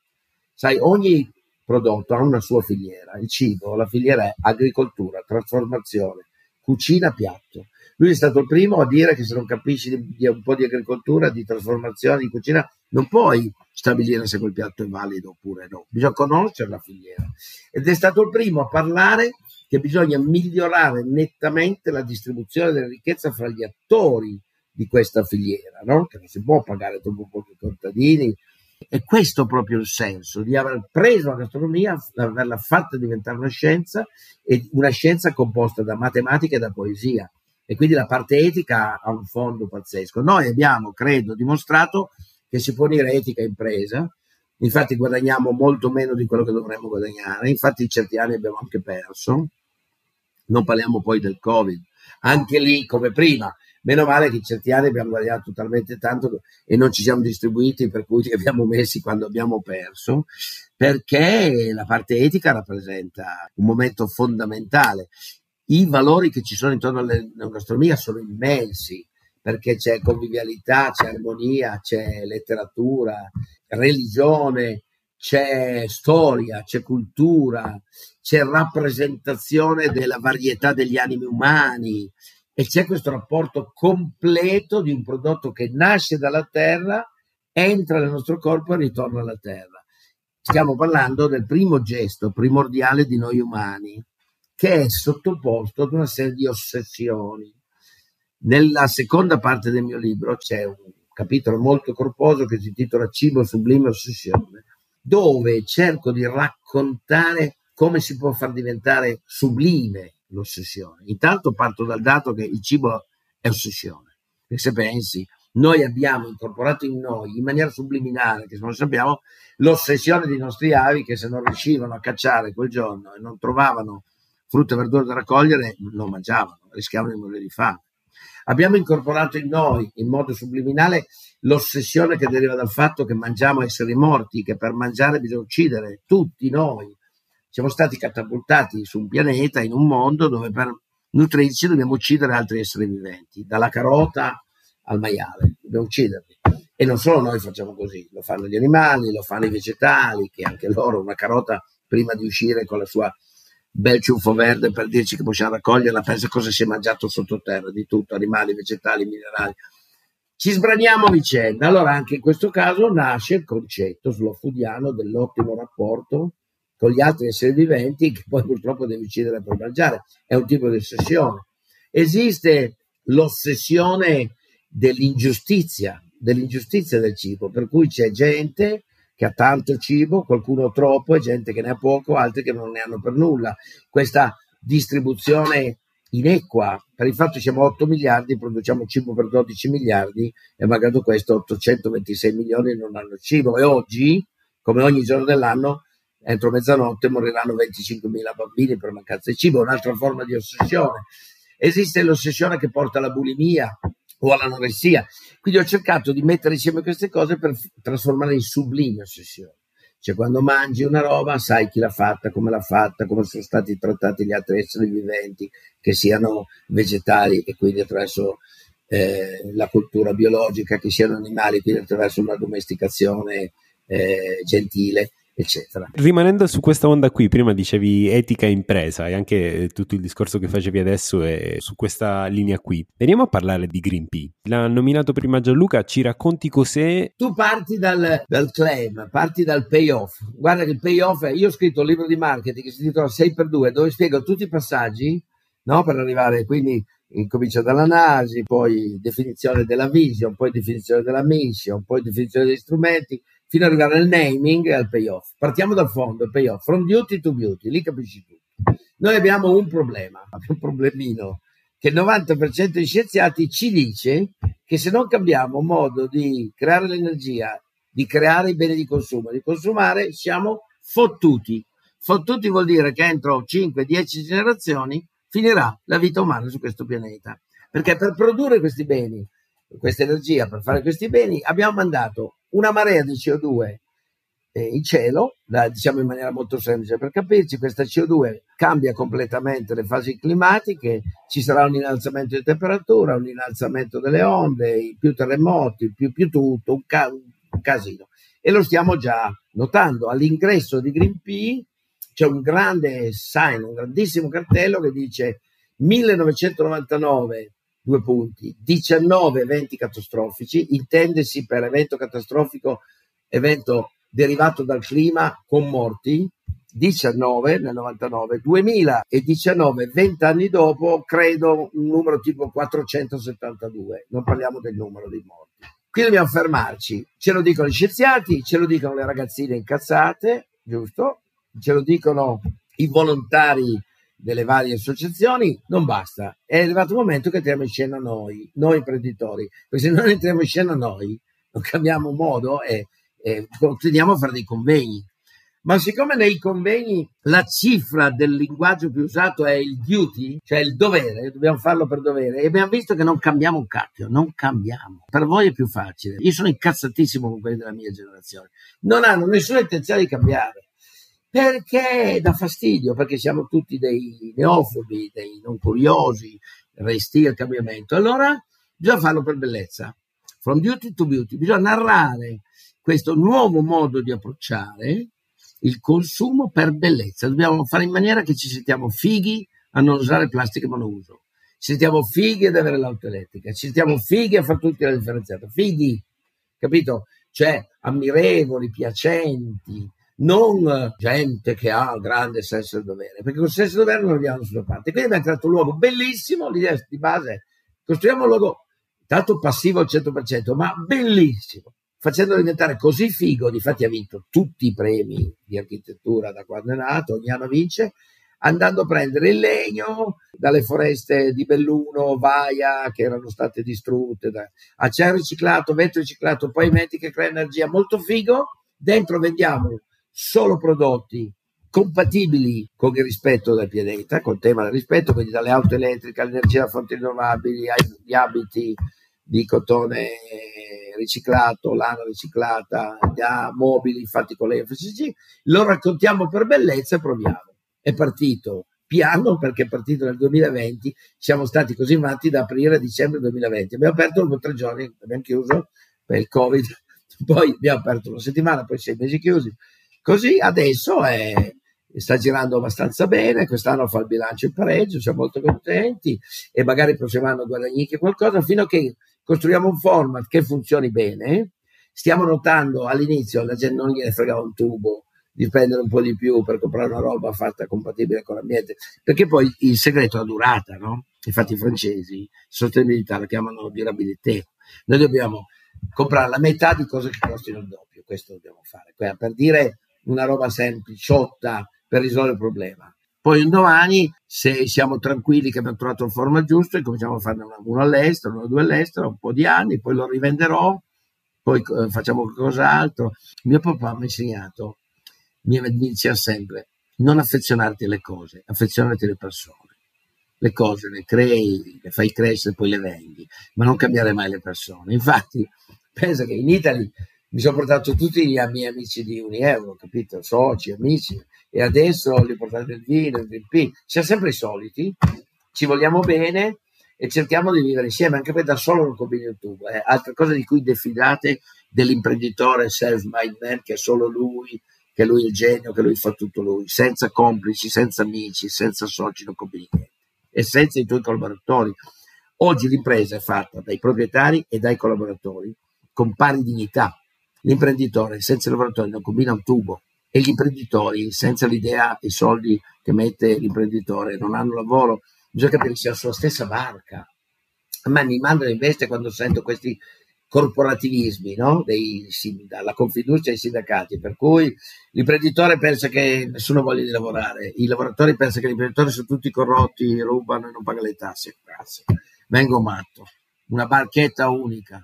Speaker 1: Sai, ogni prodotto ha una sua filiera. Il cibo, la filiera è agricoltura, trasformazione, cucina, piatto. Lui è stato il primo a dire che se non capisci di, di un po' di agricoltura, di trasformazione, di cucina, non puoi stabilire se quel piatto è valido oppure no. Bisogna conoscere la filiera. Ed è stato il primo a parlare che bisogna migliorare nettamente la distribuzione della ricchezza fra gli attori di questa filiera, no? che non si può pagare troppo pochi contadini. E questo è proprio il senso di aver preso la gastronomia, averla fatta diventare una scienza e una scienza composta da matematica e da poesia e quindi la parte etica ha un fondo pazzesco. Noi abbiamo, credo, dimostrato che si può unire etica impresa, infatti guadagniamo molto meno di quello che dovremmo guadagnare, infatti in certi anni abbiamo anche perso, non parliamo poi del Covid, anche lì come prima, meno male che in certi anni abbiamo guadagnato talmente tanto e non ci siamo distribuiti per cui li abbiamo messi quando abbiamo perso, perché la parte etica rappresenta un momento fondamentale i valori che ci sono intorno all'enogastronomia sono immensi perché c'è convivialità, c'è armonia, c'è letteratura, religione, c'è storia, c'è cultura, c'è rappresentazione della varietà degli animi umani e c'è questo rapporto completo di un prodotto che nasce dalla terra, entra nel nostro corpo e ritorna alla terra. Stiamo parlando del primo gesto primordiale di noi umani, che è sottoposto ad una serie di ossessioni. Nella seconda parte del mio libro c'è un capitolo molto corposo che si intitola Cibo, sublime ossessione, dove cerco di raccontare come si può far diventare sublime l'ossessione. Intanto parto dal dato che il cibo è ossessione. E se pensi, noi abbiamo incorporato in noi, in maniera subliminale, che se non sappiamo, l'ossessione dei nostri avi che se non riuscivano a cacciare quel giorno e non trovavano frutta e verdura da raccogliere non mangiavano, rischiavano di morire di fame. Abbiamo incorporato in noi, in modo subliminale, l'ossessione che deriva dal fatto che mangiamo esseri morti, che per mangiare bisogna uccidere tutti noi. Siamo stati catapultati su un pianeta, in un mondo dove per nutrirci dobbiamo uccidere altri esseri viventi, dalla carota al maiale, dobbiamo ucciderli. E non solo noi facciamo così, lo fanno gli animali, lo fanno i vegetali, che anche loro una carota prima di uscire con la sua bel ciuffo verde per dirci che possiamo raccoglierla, pensa cosa si è mangiato sottoterra, di tutto, animali, vegetali, minerali. Ci sbraniamo a vicenda. Allora anche in questo caso nasce il concetto slow dell'ottimo rapporto con gli altri esseri viventi che poi purtroppo devi uccidere per mangiare. È un tipo di ossessione. Esiste l'ossessione dell'ingiustizia, dell'ingiustizia del cibo, per cui c'è gente che ha tanto cibo, qualcuno troppo e gente che ne ha poco, altri che non ne hanno per nulla. Questa distribuzione inequa, per il fatto che siamo 8 miliardi, produciamo cibo per 12 miliardi e magari questo 826 milioni non hanno cibo e oggi, come ogni giorno dell'anno, entro mezzanotte moriranno 25 mila bambini per mancanza di cibo, un'altra forma di ossessione. Esiste l'ossessione che porta alla bulimia o all'anoressia, quindi ho cercato di mettere insieme queste cose per trasformarle in sublime ossessioni. Cioè, quando mangi una roba, sai chi l'ha fatta, come l'ha fatta, come sono stati trattati gli altri esseri viventi, che siano vegetali e quindi attraverso eh, la cultura biologica, che siano animali, quindi attraverso una domesticazione eh, gentile eccetera.
Speaker 4: Rimanendo su questa onda qui, prima dicevi etica impresa e anche tutto il discorso che facevi adesso è su questa linea qui. Veniamo a parlare di Green Pea. L'ha nominato prima Gianluca, ci racconti cos'è?
Speaker 1: Tu parti dal, dal claim, parti dal payoff. Guarda che il payoff è, io ho scritto un libro di marketing che si intitola 6x2 dove spiego tutti i passaggi no, per arrivare quindi incomincia dall'analisi, poi definizione della vision, poi definizione della mission, poi definizione degli strumenti, fino ad arrivare al naming e al payoff. Partiamo dal fondo, il payoff, from duty to beauty, lì capisci tutto. Noi abbiamo un problema, un problemino, che il 90% degli scienziati ci dice che se non cambiamo modo di creare l'energia, di creare i beni di consumo, di consumare, siamo fottuti. Fottuti vuol dire che entro 5-10 generazioni finirà la vita umana su questo pianeta. Perché per produrre questi beni, questa energia, per fare questi beni, abbiamo mandato una marea di CO2 eh, in cielo, diciamo in maniera molto semplice per capirci, questa CO2 cambia completamente le fasi climatiche, ci sarà un innalzamento di temperatura, un innalzamento delle onde, più terremoti, più, più tutto, un, ca- un casino. E lo stiamo già notando. All'ingresso di Greenpeace c'è un grande sign, un grandissimo cartello che dice 1999 due punti, 19 eventi catastrofici, intendesi per evento catastrofico, evento derivato dal clima con morti, 19 nel 99, 2019, 20 anni dopo, credo un numero tipo 472, non parliamo del numero dei morti. Qui dobbiamo fermarci, ce lo dicono gli scienziati, ce lo dicono le ragazzine incazzate, giusto? Ce lo dicono i volontari delle varie associazioni, non basta. È arrivato il momento che entriamo in scena noi, noi imprenditori, perché se non entriamo in scena noi, non cambiamo modo e, e continuiamo a fare dei convegni. Ma siccome nei convegni la cifra del linguaggio più usato è il duty, cioè il dovere, dobbiamo farlo per dovere, e abbiamo visto che non cambiamo un cacchio, non cambiamo. Per voi è più facile. Io sono incazzatissimo con quelli della mia generazione. Non hanno nessuna intenzione di cambiare perché dà fastidio, perché siamo tutti dei neofobi, dei non curiosi, resti al cambiamento. Allora bisogna farlo per bellezza, from duty to beauty, bisogna narrare questo nuovo modo di approcciare il consumo per bellezza. Dobbiamo fare in maniera che ci sentiamo fighi a non usare plastica monouso, ci sentiamo fighi ad avere l'auto elettrica, ci sentiamo fighi a fare tutti la differenziata, fighi, capito? Cioè ammirevoli, piacenti, non gente che ha grande senso del dovere, perché con il senso del dovere non andiamo da nessuna parte. Quindi abbiamo creato un luogo bellissimo, l'idea di base, costruiamo un luogo tanto passivo al 100%, ma bellissimo, facendolo diventare così figo, difatti ha vinto tutti i premi di architettura da quando è nato, ogni anno vince, andando a prendere il legno dalle foreste di Belluno, Vaia, che erano state distrutte, da acciaio riciclato, vetro riciclato, pavimenti che crea energia, molto figo, dentro vendiamo solo prodotti compatibili con il rispetto del pianeta, con il tema del rispetto, quindi dalle auto elettriche all'energia da fonti rinnovabili, agli abiti di cotone riciclato, lana riciclata, da mobili fatti con l'FSC, lo raccontiamo per bellezza e proviamo. È partito piano perché è partito nel 2020, siamo stati così avanti da aprile a dicembre 2020. Abbiamo aperto dopo tre giorni, abbiamo chiuso per il Covid, poi abbiamo aperto una settimana, poi sei mesi chiusi Così adesso è, sta girando abbastanza bene, quest'anno fa il bilancio in pareggio, siamo molto contenti e magari il prossimo anno guadagnichi qualcosa fino a che costruiamo un format che funzioni bene. Stiamo notando all'inizio la gente non gliene fregava un tubo di spendere un po' di più per comprare una roba fatta compatibile con l'ambiente, perché poi il segreto è la durata, no? Infatti i francesi sostenibilità la chiamano durabilité. Noi dobbiamo comprare la metà di cose che costino il doppio, questo dobbiamo fare, per dire una roba sempliciotta per risolvere il problema. Poi un domani, se siamo tranquilli che abbiamo trovato il forma giusto, cominciamo a farne uno all'estero, uno due all'estero, un po' di anni, poi lo rivenderò, poi eh, facciamo qualcos'altro. Mio papà mi ha insegnato, mi diceva sempre, non affezionarti alle cose, affezionarti alle persone. Le cose le crei, le fai crescere, poi le vendi, ma non cambiare mai le persone. Infatti, pensa che in Italia mi sono portato tutti i miei amici di Unieuro, capito? Soci, amici, e adesso li ho portati il vino, il VP. Siamo sempre i soliti, ci vogliamo bene e cerchiamo di vivere insieme, anche perché da solo non combini il tubo. Eh. Altra cosa di cui defidate dell'imprenditore self-made man, che è solo lui, che lui è il genio, che lui fa tutto lui, senza complici, senza amici, senza soci, non combini niente. E senza i tuoi collaboratori. Oggi l'impresa è fatta dai proprietari e dai collaboratori con pari dignità L'imprenditore senza i lavoratori non combina un tubo e gli imprenditori senza l'idea i soldi che mette l'imprenditore non hanno lavoro. Bisogna capire che siamo sulla stessa barca. A me mi mandano in veste quando sento questi corporativismi, no? Dei, dalla Confindustria ai sindacati, per cui l'imprenditore pensa che nessuno voglia di lavorare, i lavoratori pensano che gli imprenditori sono tutti corrotti, rubano e non pagano le tasse. Grazie. Vengo matto. Una barchetta unica.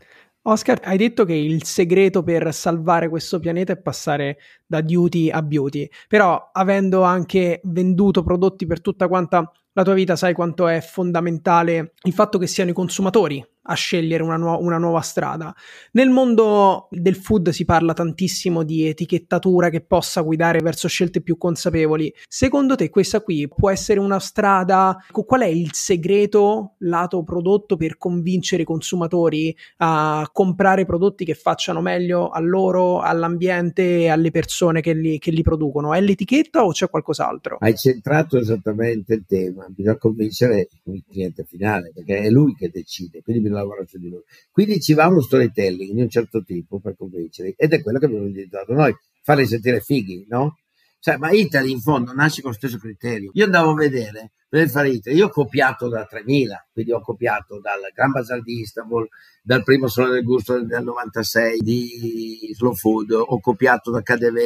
Speaker 2: Oscar, hai detto che il segreto per salvare questo pianeta è passare da duty a beauty, però avendo anche venduto prodotti per tutta quanta la tua vita, sai quanto è fondamentale il fatto che siano i consumatori a scegliere una, nu- una, nuova strada. Nel mondo del food si parla tantissimo di etichettatura che possa guidare verso scelte più consapevoli. Secondo te questa qui può essere una strada? Qual è il segreto lato prodotto per convincere i consumatori a comprare prodotti che facciano meglio a loro, all'ambiente e alle persone che li, che li producono? È l'etichetta o c'è qualcos'altro?
Speaker 1: Hai centrato esattamente il tema, bisogna convincere il cliente finale perché è lui che decide, quindi bisogna lavora su di lui. Quindi ci va uno storytelling di un certo tipo per convincerli ed è quello che abbiamo individuato noi, farli sentire fighi, no? Cioè, ma Italy in fondo nasce con lo stesso criterio. Io andavo a vedere per fare Italy, io ho copiato da 3000, quindi ho copiato dal Gran Bazar di Istanbul, dal primo Sole del Gusto del 96 di Slow Food, ho copiato da KDV,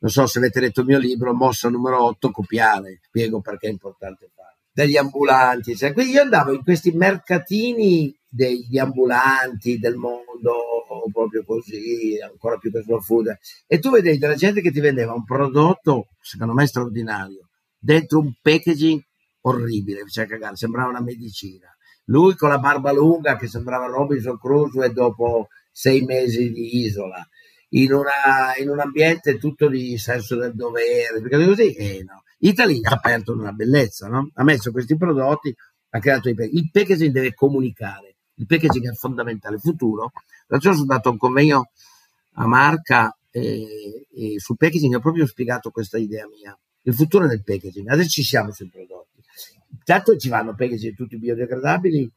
Speaker 1: non so se avete letto il mio libro, mossa numero 8, copiare, spiego perché è importante farlo degli ambulanti. Cioè, quindi io andavo in questi mercatini degli ambulanti del mondo, proprio così, ancora più che slow food, e tu vedevi della gente che ti vendeva un prodotto, secondo me straordinario, dentro un packaging orribile, cioè cagare, sembrava una medicina. Lui con la barba lunga che sembrava Robinson Crusoe dopo sei mesi di isola, in, una, in un ambiente tutto di senso del dovere, perché così, eh no Italy ha aperto una bellezza, no? ha messo questi prodotti, ha creato i packaging. Il packaging deve comunicare, il packaging è fondamentale. Futuro, l'altro sono andato a un convegno a Marca e, e sul packaging ho proprio spiegato questa idea mia. Il futuro è nel packaging, adesso ci siamo sui prodotti. Intanto ci vanno packaging tutti biodegradabili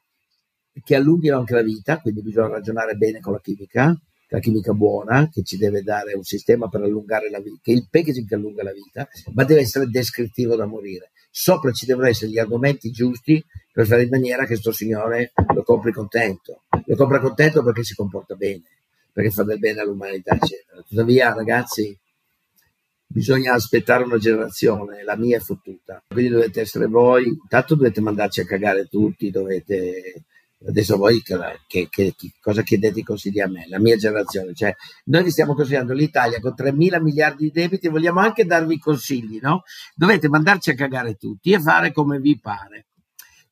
Speaker 1: che allunghino anche la vita, quindi bisogna ragionare bene con la chimica, la chimica buona che ci deve dare un sistema per allungare la vita, che il packaging che allunga la vita, ma deve essere descrittivo da morire. Sopra ci devono essere gli argomenti giusti per fare in maniera che questo signore lo compri contento. Lo compra contento perché si comporta bene, perché fa del bene all'umanità, eccetera. Tuttavia, ragazzi, bisogna aspettare una generazione, la mia è fottuta. Quindi dovete essere voi, intanto dovete mandarci a cagare tutti, dovete adesso voi che, che, che, cosa chiedete i consigli a me, la mia generazione, cioè noi vi stiamo consigliando l'Italia con 3 mila miliardi di debiti, vogliamo anche darvi consigli, no? Dovete mandarci a cagare tutti e fare come vi pare.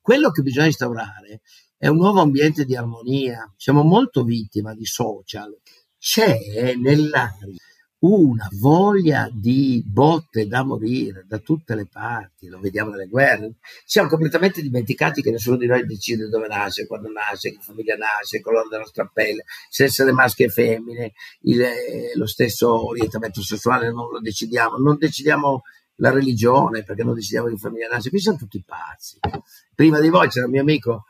Speaker 1: Quello che bisogna instaurare è un nuovo ambiente di armonia, siamo molto vittima di social, c'è nell'aria una voglia di botte da morire da tutte le parti, lo vediamo nelle guerre. Siamo completamente dimenticati che nessuno di noi decide dove nasce, quando nasce, che famiglia nasce, il colore della nostra pelle, se essere maschi e femmine, il, eh, lo stesso orientamento sessuale non lo decidiamo, non decidiamo la religione perché non decidiamo di famiglia nasce, qui siamo tutti pazzi. Prima di voi c'era un mio amico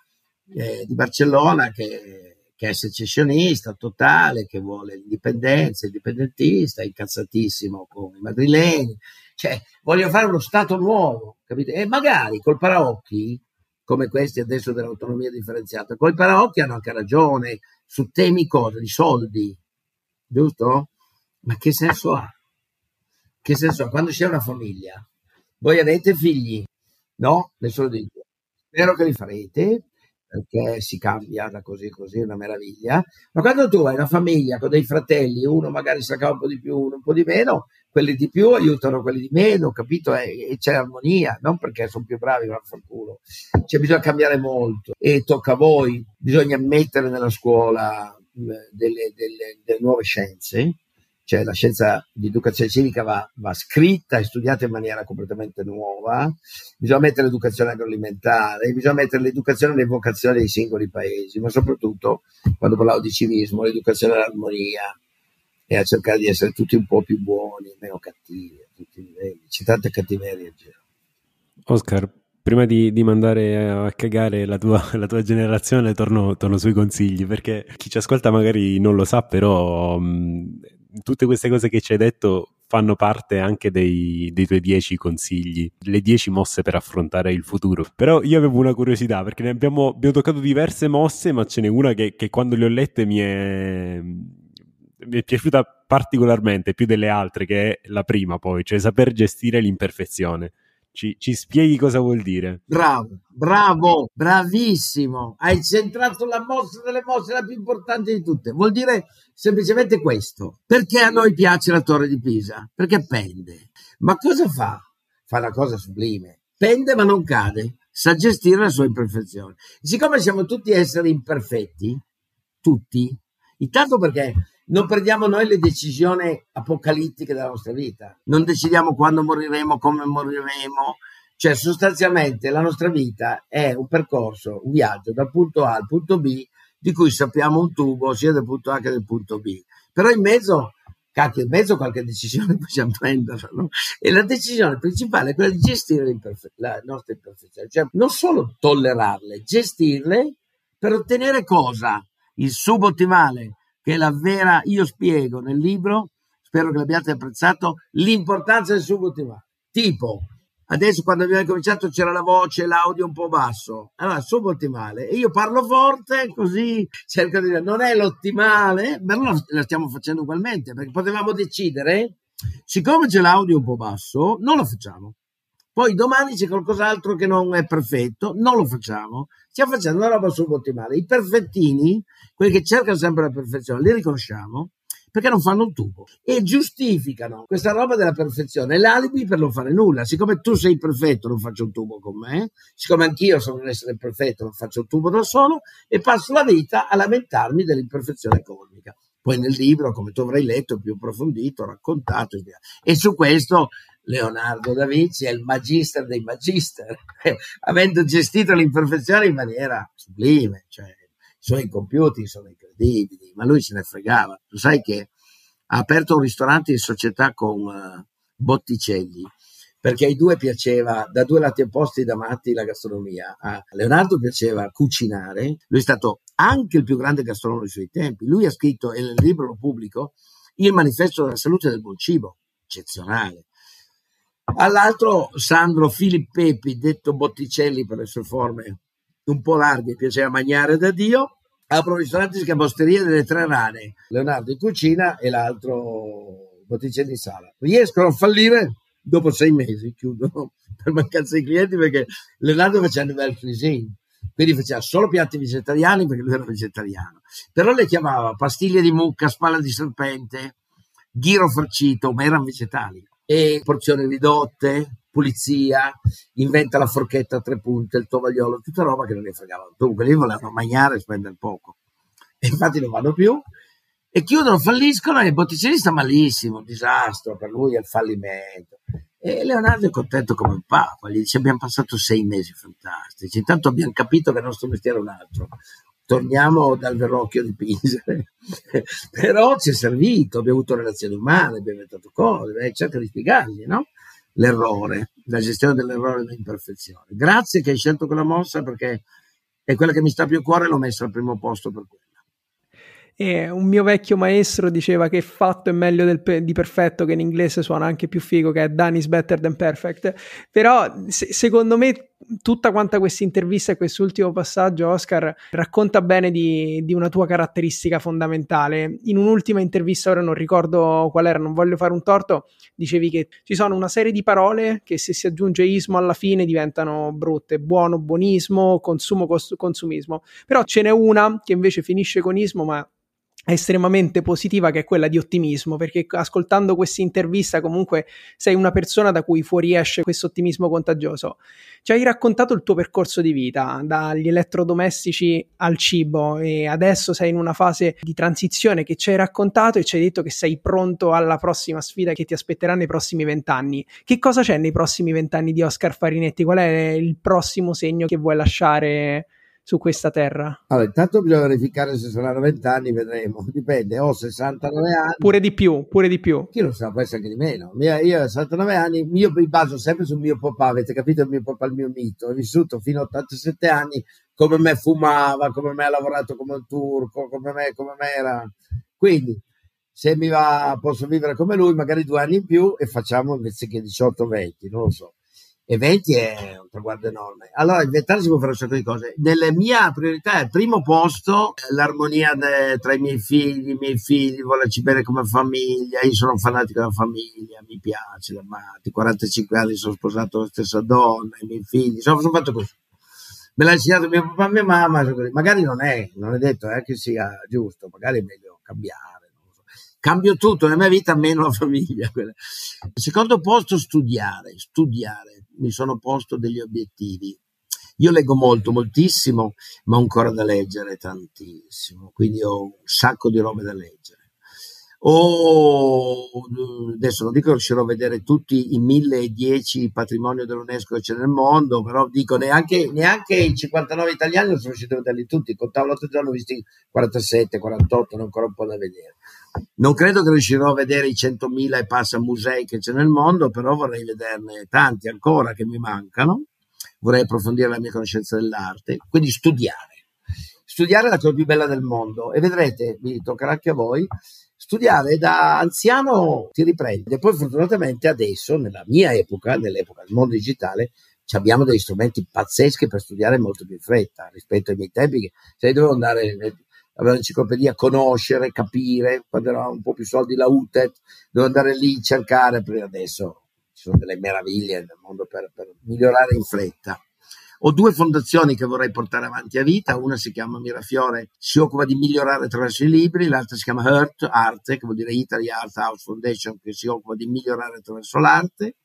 Speaker 1: eh, di Barcellona che che è secessionista totale, che vuole l'indipendenza, indipendentista, incazzatissimo con i madrileni, cioè voglio fare uno Stato nuovo, capite? E magari col paraocchi, come questi adesso dell'autonomia differenziata, col paraocchi hanno anche ragione su temi cosa, di soldi, giusto? Ma che senso ha? Che senso ha? Quando c'è una famiglia, voi avete figli, no? Nessuno dice. Spero che li farete, perché si cambia da così così, è una meraviglia. Ma quando tu hai una famiglia con dei fratelli, uno magari sa un po' di più, uno un po' di meno, quelli di più aiutano quelli di meno, capito? E, e c'è armonia, non perché sono più bravi, vaffanculo. Cioè bisogna cambiare molto e tocca a voi, bisogna mettere nella scuola delle, delle, delle nuove scienze, cioè la scienza di educazione civica va, va, scritta e studiata in maniera completamente nuova, bisogna mettere l'educazione agroalimentare, bisogna mettere l'educazione alle vocazioni dei singoli paesi, ma soprattutto, quando parlavo di civismo, l'educazione all'armonia e a cercare di essere tutti un po' più buoni, meno cattivi c'è tanta cattiveria in giro.
Speaker 4: Oscar, prima di, di, mandare a cagare la tua, la tua generazione, torno, torno, sui consigli, perché chi ci ascolta magari non lo sa, però mh, tutte queste cose che ci hai detto fanno parte anche dei, dei tuoi dieci consigli, le dieci mosse per affrontare il futuro. Però io avevo una curiosità, perché ne abbiamo, abbiamo toccato diverse mosse, ma ce n'è una che, che quando le ho lette mi è, mi è piaciuta particolarmente, più delle altre, che è la prima poi, cioè saper gestire l'imperfezione. Ci, ci, spieghi cosa vuol dire?
Speaker 1: Bravo, bravo, bravissimo. Hai centrato la mossa delle mosse, la più importante di tutte. Vuol dire semplicemente questo. Perché a noi piace la torre di Pisa? Perché pende. Ma cosa fa? Fa una cosa sublime. Pende ma non cade. Sa gestire la sua imperfezione. siccome siamo tutti esseri imperfetti, tutti, intanto perché non prendiamo noi le decisioni apocalittiche della nostra vita, non decidiamo quando moriremo, come moriremo, cioè sostanzialmente la nostra vita è un percorso, un viaggio dal punto A al punto B di cui sappiamo un tubo sia del punto A che del punto B, però in mezzo cacchio, in mezzo qualche decisione possiamo prenderla, no? E la decisione principale è quella di gestire la nostra imperfezione, cioè non solo tollerarle, gestirle per ottenere cosa? Il subottimale, che è la vera, io spiego nel libro, spero che l'abbiate apprezzato, l'importanza del subottimale. Tipo, adesso quando abbiamo cominciato c'era la voce, l'audio un po' basso, allora subottimale, e io parlo forte così cerco di dire, non è l'ottimale, ma non la stiamo facendo ugualmente, perché potevamo decidere, siccome c'è l'audio un po' basso, non lo facciamo. Poi domani c'è qualcos'altro che non è perfetto, non lo facciamo. Stiamo facendo una roba subottimale. I perfettini, quelli che cercano sempre la perfezione, li riconosciamo perché non fanno un tubo e giustificano questa roba della perfezione, l'alibi per non fare nulla. Siccome tu sei perfetto, non faccio un tubo con me, siccome anch'io sono un essere perfetto, non faccio un tubo da solo e passo la vita a lamentarmi dell'imperfezione cosmica. Poi nel libro, come tu avrai letto, più approfondito, raccontato, e su questo Leonardo da Vinci è il magister dei magister, avendo gestito l'imperfezione in maniera sublime, cioè suoi computer sono incredibili, ma lui se ne fregava. Tu sai che ha aperto un ristorante in società con uh, Botticelli, perché ai due piaceva, da due lati opposti da matti, la gastronomia. A Leonardo piaceva cucinare, lui è stato anche il più grande gastronomo dei suoi tempi. Lui ha scritto, nel libro pubblico, il manifesto della salute del buon cibo, eccezionale All'altro Sandro Filippepi, detto Botticelli per le sue forme un po' larghe, piaceva mangiare da Dio, apre un ristorante si Osteria delle Tre Rane, Leonardo in cucina e l'altro Botticelli in sala. Riescono a fallire dopo sei mesi, chiudono per mancanza di clienti perché Leonardo faceva bel cuisine, quindi faceva solo piatti vegetariani perché lui era vegetariano, però le chiamava pastiglie di mucca, spalla di serpente, ghiro farcito, ma erano vegetali. E porzioni ridotte, pulizia, inventa la forchetta a tre punte, il tovagliolo, tutta roba che non ne fregavano. Comunque lì volevano mangiare e spendere poco. E infatti non vanno più. E chiudono, falliscono e il Botticelli sta malissimo, un disastro, per lui è il fallimento. E Leonardo è contento come un papa, gli dice abbiamo passato sei mesi fantastici, intanto abbiamo capito che il nostro mestiere è un altro, torniamo dal verrocchio di Pisa, però ci è servito, abbiamo avuto relazioni umane, abbiamo inventato cose, cerca di spiegargli no? L'errore, la gestione dell'errore e dell'imperfezione. Grazie che hai scelto quella mossa perché è quella che mi sta più a cuore e l'ho messa al primo posto per quella.
Speaker 2: E un mio vecchio maestro diceva che fatto è meglio pe- di perfetto, che in inglese suona anche più figo, che è done is better than perfect. Però se- secondo me tutta quanta questa intervista e quest'ultimo passaggio, Oscar, racconta bene di, di, una tua caratteristica fondamentale. In un'ultima intervista, ora non ricordo qual era, non voglio fare un torto, dicevi che ci sono una serie di parole che se si aggiunge ismo alla fine diventano brutte, buono, buonismo, consumo, cos- consumismo. Però ce n'è una che invece finisce con ismo, ma estremamente positiva che è quella di ottimismo perché ascoltando questa intervista comunque sei una persona da cui fuoriesce questo ottimismo contagioso. Ci hai raccontato il tuo percorso di vita dagli elettrodomestici al cibo e adesso sei in una fase di transizione che ci hai raccontato e ci hai detto che sei pronto alla prossima sfida che ti aspetterà nei prossimi vent'anni. Che cosa c'è nei prossimi vent'anni di Oscar Farinetti? Qual è il prossimo segno che vuoi lasciare su questa terra?
Speaker 1: Allora, intanto bisogna verificare se saranno 20 anni, vedremo. Dipende, ho 69 anni.
Speaker 2: Pure di più, pure di più.
Speaker 1: Chi lo sa, può essere anche di meno. Io ho 69 anni, io mi baso sempre sul mio papà, avete capito il mio papà, il mio mito. Ho vissuto fino a 87 anni, come me fumava, come me ha lavorato come un turco, come me, come me era. Quindi, se mi va, posso vivere come lui, magari due anni in più e facciamo invece che 18-20, non lo so e 20 è un traguardo enorme. Allora, inventare si può fare un sacco di cose. Nelle mie priorità al primo posto l'armonia tra i miei figli, i miei figli, volerci bene come famiglia. Io sono un fanatico della famiglia, mi piace, l'amati. 45 anni sono sposato con la stessa donna, i miei figli, sono, sono fatto così. Me l'ha insegnato mio papà e mia mamma, magari non è, non è detto eh, che sia giusto, magari è meglio cambiare cambio tutto nella mia vita, meno la famiglia. Secondo posto, studiare, studiare. Mi sono posto degli obiettivi. Io leggo molto, moltissimo, ma ho ancora da leggere tantissimo, quindi ho un sacco di robe da leggere. O adesso non dico che riuscirò a vedere tutti i 1010 patrimoni dell'UNESCO che c'è nel mondo, però dico neanche, neanche i 59 italiani non sono riusciti a vederli tutti. Contavo l'altro giorno, ho visti 47, 48, ne ancora un po' da vedere. Non credo che riuscirò a vedere i 100.000 e passa musei che c'è nel mondo, però vorrei vederne tanti ancora che mi mancano. Vorrei approfondire la mia conoscenza dell'arte, quindi studiare. Studiare è la cosa più bella del mondo e vedrete, vi toccherà anche a voi, studiare da anziano ti riprende. Poi fortunatamente adesso, nella mia epoca, nell'epoca del mondo digitale, abbiamo degli strumenti pazzeschi per studiare molto più in fretta rispetto ai miei tempi se dovevo andare avere l'enciclopedia, conoscere, capire, quando era un po' più soldi la UTET, dovevo andare lì a cercare, perché adesso ci sono delle meraviglie nel mondo per, per migliorare in fretta. Ho due fondazioni che vorrei portare avanti a vita, una si chiama Mirafiore, si occupa di migliorare attraverso i libri, l'altra si chiama Hurt, Arte, che vuol dire Italy Art House Foundation, che si occupa di migliorare attraverso l'arte.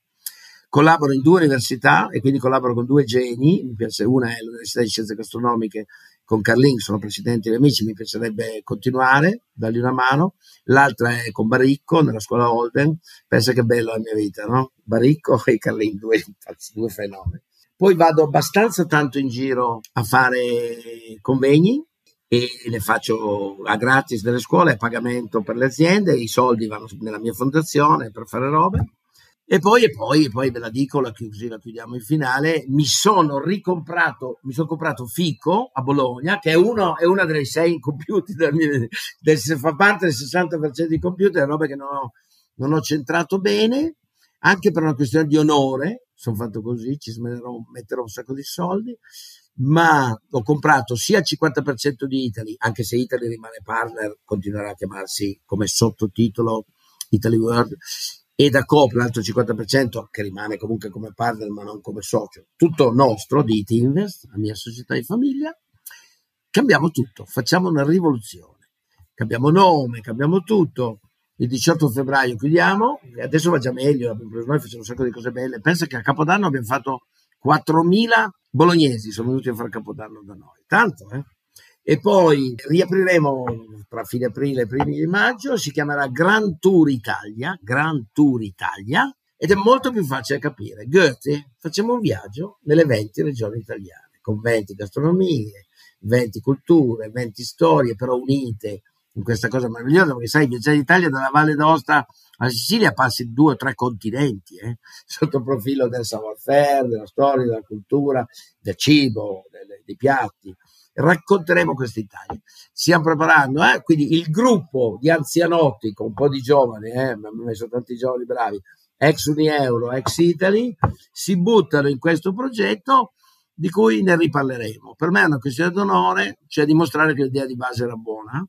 Speaker 1: Collaboro in due università e quindi collaboro con due geni, mi piace, una è l'Università di Scienze Gastronomiche con Carlin, sono presidenti e amici, mi piacerebbe continuare, dargli una mano. L'altra è con Baricco, nella scuola Holden. Pensa che bello la mia vita, no? Baricco e Carlin, due, due fenomeni. Poi vado abbastanza tanto in giro a fare convegni e le faccio a gratis nelle scuole, a pagamento per le aziende, i soldi vanno nella mia fondazione per fare robe. E poi, e poi, e poi ve la dico, la, così la chiudiamo in finale, mi sono ricomprato, mi sono comprato Fico a Bologna, che è, uno, è una delle sei computer, del del, fa parte del 60% di computer, roba che non ho, non ho centrato bene, anche per una questione di onore, sono fatto così, ci smetterò, metterò un sacco di soldi, ma ho comprato sia il 50% di Italy, anche se Italy rimane partner, continuerà a chiamarsi come sottotitolo Italy World, e da Coop l'altro 50% che rimane comunque come partner ma non come socio, tutto nostro di Invest, la mia società di famiglia, cambiamo tutto, facciamo una rivoluzione, cambiamo nome, cambiamo tutto, il 18 febbraio chiudiamo e adesso va già meglio, noi facciamo un sacco di cose belle, pensa che a Capodanno abbiamo fatto 4.000 bolognesi sono venuti a fare Capodanno da noi, tanto eh? E poi riapriremo tra fine aprile e primi di maggio, si chiamerà Grand Tour Italia, Grand Tour Italia, ed è molto più facile capire. Goethe, facciamo un viaggio nelle 20 regioni italiane, con 20 gastronomie, 20 culture, 20 storie, però unite in questa cosa meravigliosa, perché sai, viaggiare in Italia dalla Valle d'Aosta alla Sicilia passi due o tre continenti, eh? sotto il profilo del savoir-faire, della storia, della cultura, del cibo, delle, dei piatti racconteremo questa Italia. Stiamo preparando, eh? quindi il gruppo di anzianotti con un po' di giovani, eh? abbiamo messo tanti giovani bravi, ex Unieuro, ex Italy, si buttano in questo progetto di cui ne riparleremo. Per me è una questione d'onore, cioè dimostrare che l'idea di base era buona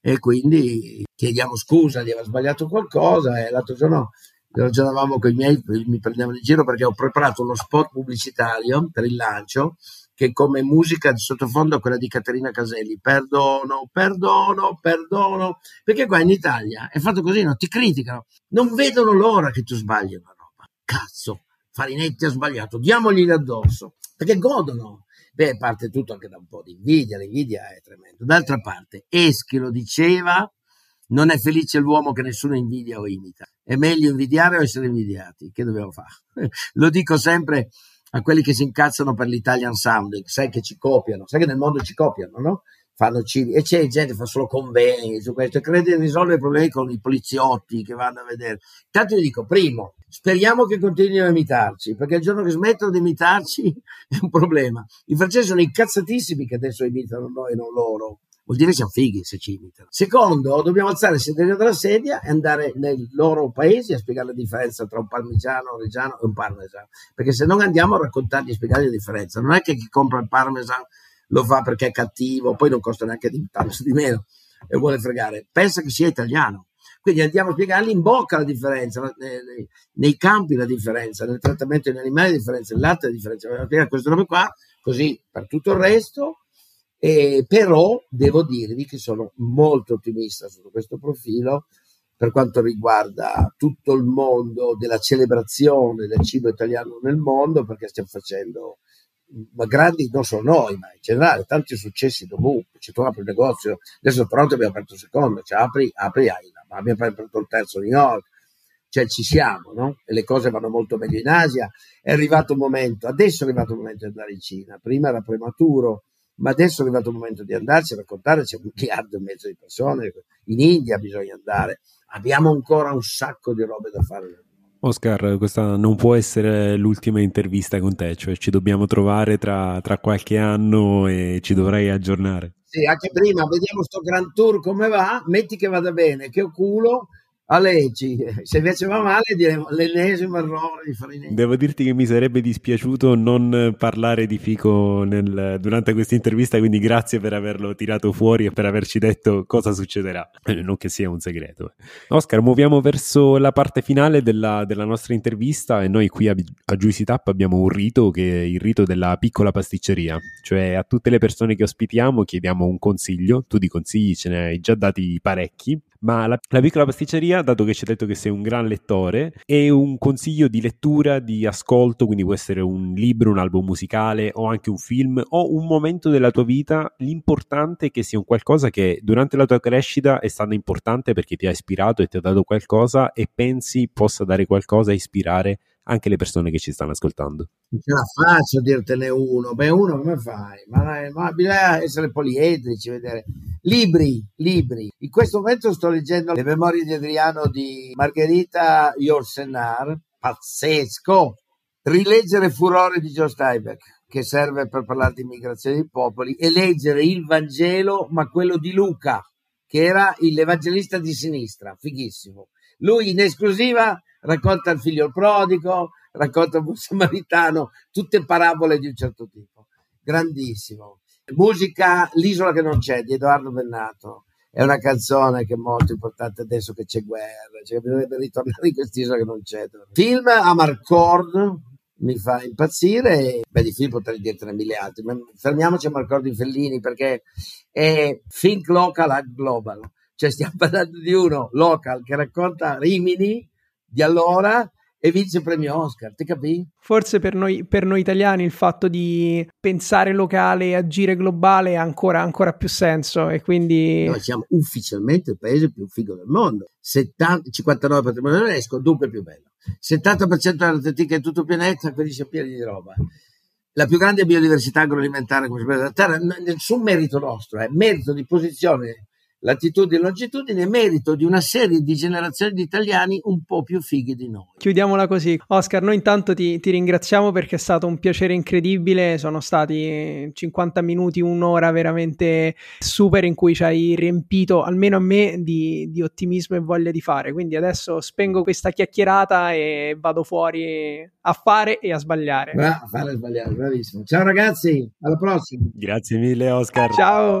Speaker 1: e quindi chiediamo scusa di aver sbagliato qualcosa e l'altro giorno ragionavamo con i miei, mi prendevano in giro perché ho preparato uno spot pubblicitario per il lancio che come musica di sottofondo quella di Caterina Caselli, perdono, perdono, perdono, perché qua in Italia è fatto così, no? ti criticano, non vedono l'ora che tu sbagli una roba, cazzo, Farinetti ha sbagliato, diamogli addosso, perché godono, beh parte tutto anche da un po' di invidia, l'invidia è tremendo, d'altra parte Eschilo diceva non è felice l'uomo che nessuno invidia o imita. È meglio invidiare o essere invidiati. Che dobbiamo fare? Lo dico sempre a quelli che si incazzano per l'Italian sounding, sai che ci copiano, sai che nel mondo ci copiano, no? Fanno cibi e c'è gente che fa solo convegni su questo e crede di risolvere i problemi con i poliziotti che vanno a vedere. Tanto io dico, primo, speriamo che continuino a imitarci, perché il giorno che smettono di imitarci è un problema. I francesi sono incazzatissimi che adesso imitano noi e non loro vuol dire che siamo fighi se ci imitano. Secondo, dobbiamo alzare il sedere dalla sedia e andare nei loro paesi a spiegare la differenza tra un parmigiano, un reggiano e un parmesan, perché se non andiamo a raccontargli e spiegare la differenza, non è che chi compra il parmesan lo fa perché è cattivo, poi non costa neanche di tanto di meno e vuole fregare, pensa che sia italiano. Quindi andiamo a spiegargli in bocca la differenza, nei, nei campi la differenza, nel trattamento degli animali la differenza, nel latte la differenza. Dobbiamo spiegare queste qua, così per tutto il resto eh, però devo dirvi che sono molto ottimista su questo profilo per quanto riguarda tutto il mondo della celebrazione del cibo italiano nel mondo, perché stiamo facendo ma grandi non solo noi, ma in generale tanti successi dovunque. Ci tu apri il negozio, adesso pronto abbiamo aperto il secondo, cioè apri, apri, ma abbiamo aperto il terzo a New York, cioè ci siamo, no? E le cose vanno molto meglio in Asia. È arrivato un momento, adesso è arrivato il momento di andare in Cina, prima era prematuro, ma adesso è arrivato il momento di andarci a raccontare, c'è un miliardo e mezzo di persone, in India bisogna andare, abbiamo ancora un sacco di robe da fare.
Speaker 4: Oscar, questa non può essere l'ultima intervista con te, cioè ci dobbiamo trovare tra, tra qualche anno e ci dovrai aggiornare.
Speaker 1: Sì, anche prima, vediamo sto Grand Tour come va, metti che vada bene, che ho culo, a leggi. Se invece va male diremo l'ennesimo errore di Farinelli.
Speaker 4: Devo dirti che mi sarebbe dispiaciuto non parlare di Fico nel, durante questa intervista, quindi grazie per averlo tirato fuori e per averci detto cosa succederà. Eh, non che sia un segreto. Oscar, muoviamo verso la parte finale della, della nostra intervista e noi qui a, a Juicy Tap abbiamo un rito che è il rito della piccola pasticceria, cioè a tutte le persone che ospitiamo chiediamo un consiglio, tu di consigli ce ne hai già dati parecchi, ma la, la, piccola pasticceria, dato che ci hai detto che sei un gran lettore, è un consiglio di lettura, di ascolto, quindi può essere un libro, un album musicale o anche un film o un momento della tua vita. L'importante è che sia un qualcosa che durante la tua crescita è stato importante perché ti ha ispirato e ti ha dato qualcosa e pensi possa dare qualcosa a ispirare anche le persone che ci stanno ascoltando.
Speaker 1: Non ce la faccio a dirtene uno, beh uno come fai? Ma, ma bisogna essere poliedrici, vedere. Libri, libri. In questo momento sto leggendo le memorie di Adriano di Margherita Yourcenar, pazzesco. Rileggere Furore di Joe Steinbeck, che serve per parlare di immigrazione dei popoli, e leggere il Vangelo, ma quello di Luca, che era l'evangelista di sinistra, fighissimo. Lui in esclusiva racconta il figlio il prodigo, racconta il samaritano, tutte parabole di un certo tipo. Grandissimo. Musica L'isola che non c'è di Edoardo Bennato. È una canzone che è molto importante adesso che c'è guerra, cioè bisognerebbe ritornare in quest'isola che non c'è. Film Amarcord mi fa impazzire, beh di film potrei dirtene mille altri, ma fermiamoci a Amarcord di Fellini perché è Think Local at Global, cioè stiamo parlando di uno local che racconta Rimini di allora e vince il premio Oscar, ti capi?
Speaker 2: Forse per noi, per noi, italiani il fatto di pensare locale e agire globale ha ancora, ancora, più senso e quindi...
Speaker 1: Noi siamo ufficialmente il paese più figo del mondo, 70, 59 patrimonio UNESCO, dunque più bello. 70% dell'atletica in tutto il pianeta, quindi siamo pieni di roba. La più grande biodiversità agroalimentare come si della Terra, nessun merito nostro, è eh, merito di posizione latitudine e longitudine, merito di una serie di generazioni di italiani un po' più fighi di noi.
Speaker 2: Chiudiamola così. Oscar, noi intanto ti, ti ringraziamo perché è stato un piacere incredibile, sono stati 50 minuti, un'ora veramente super in cui ci hai riempito, almeno a me, di, di ottimismo e voglia di fare. Quindi adesso spengo questa chiacchierata e vado fuori a fare e a sbagliare.
Speaker 1: Bravo, a fare e sbagliare, bravissimo. Ciao ragazzi, alla prossima.
Speaker 4: Grazie mille Oscar.
Speaker 2: Ciao.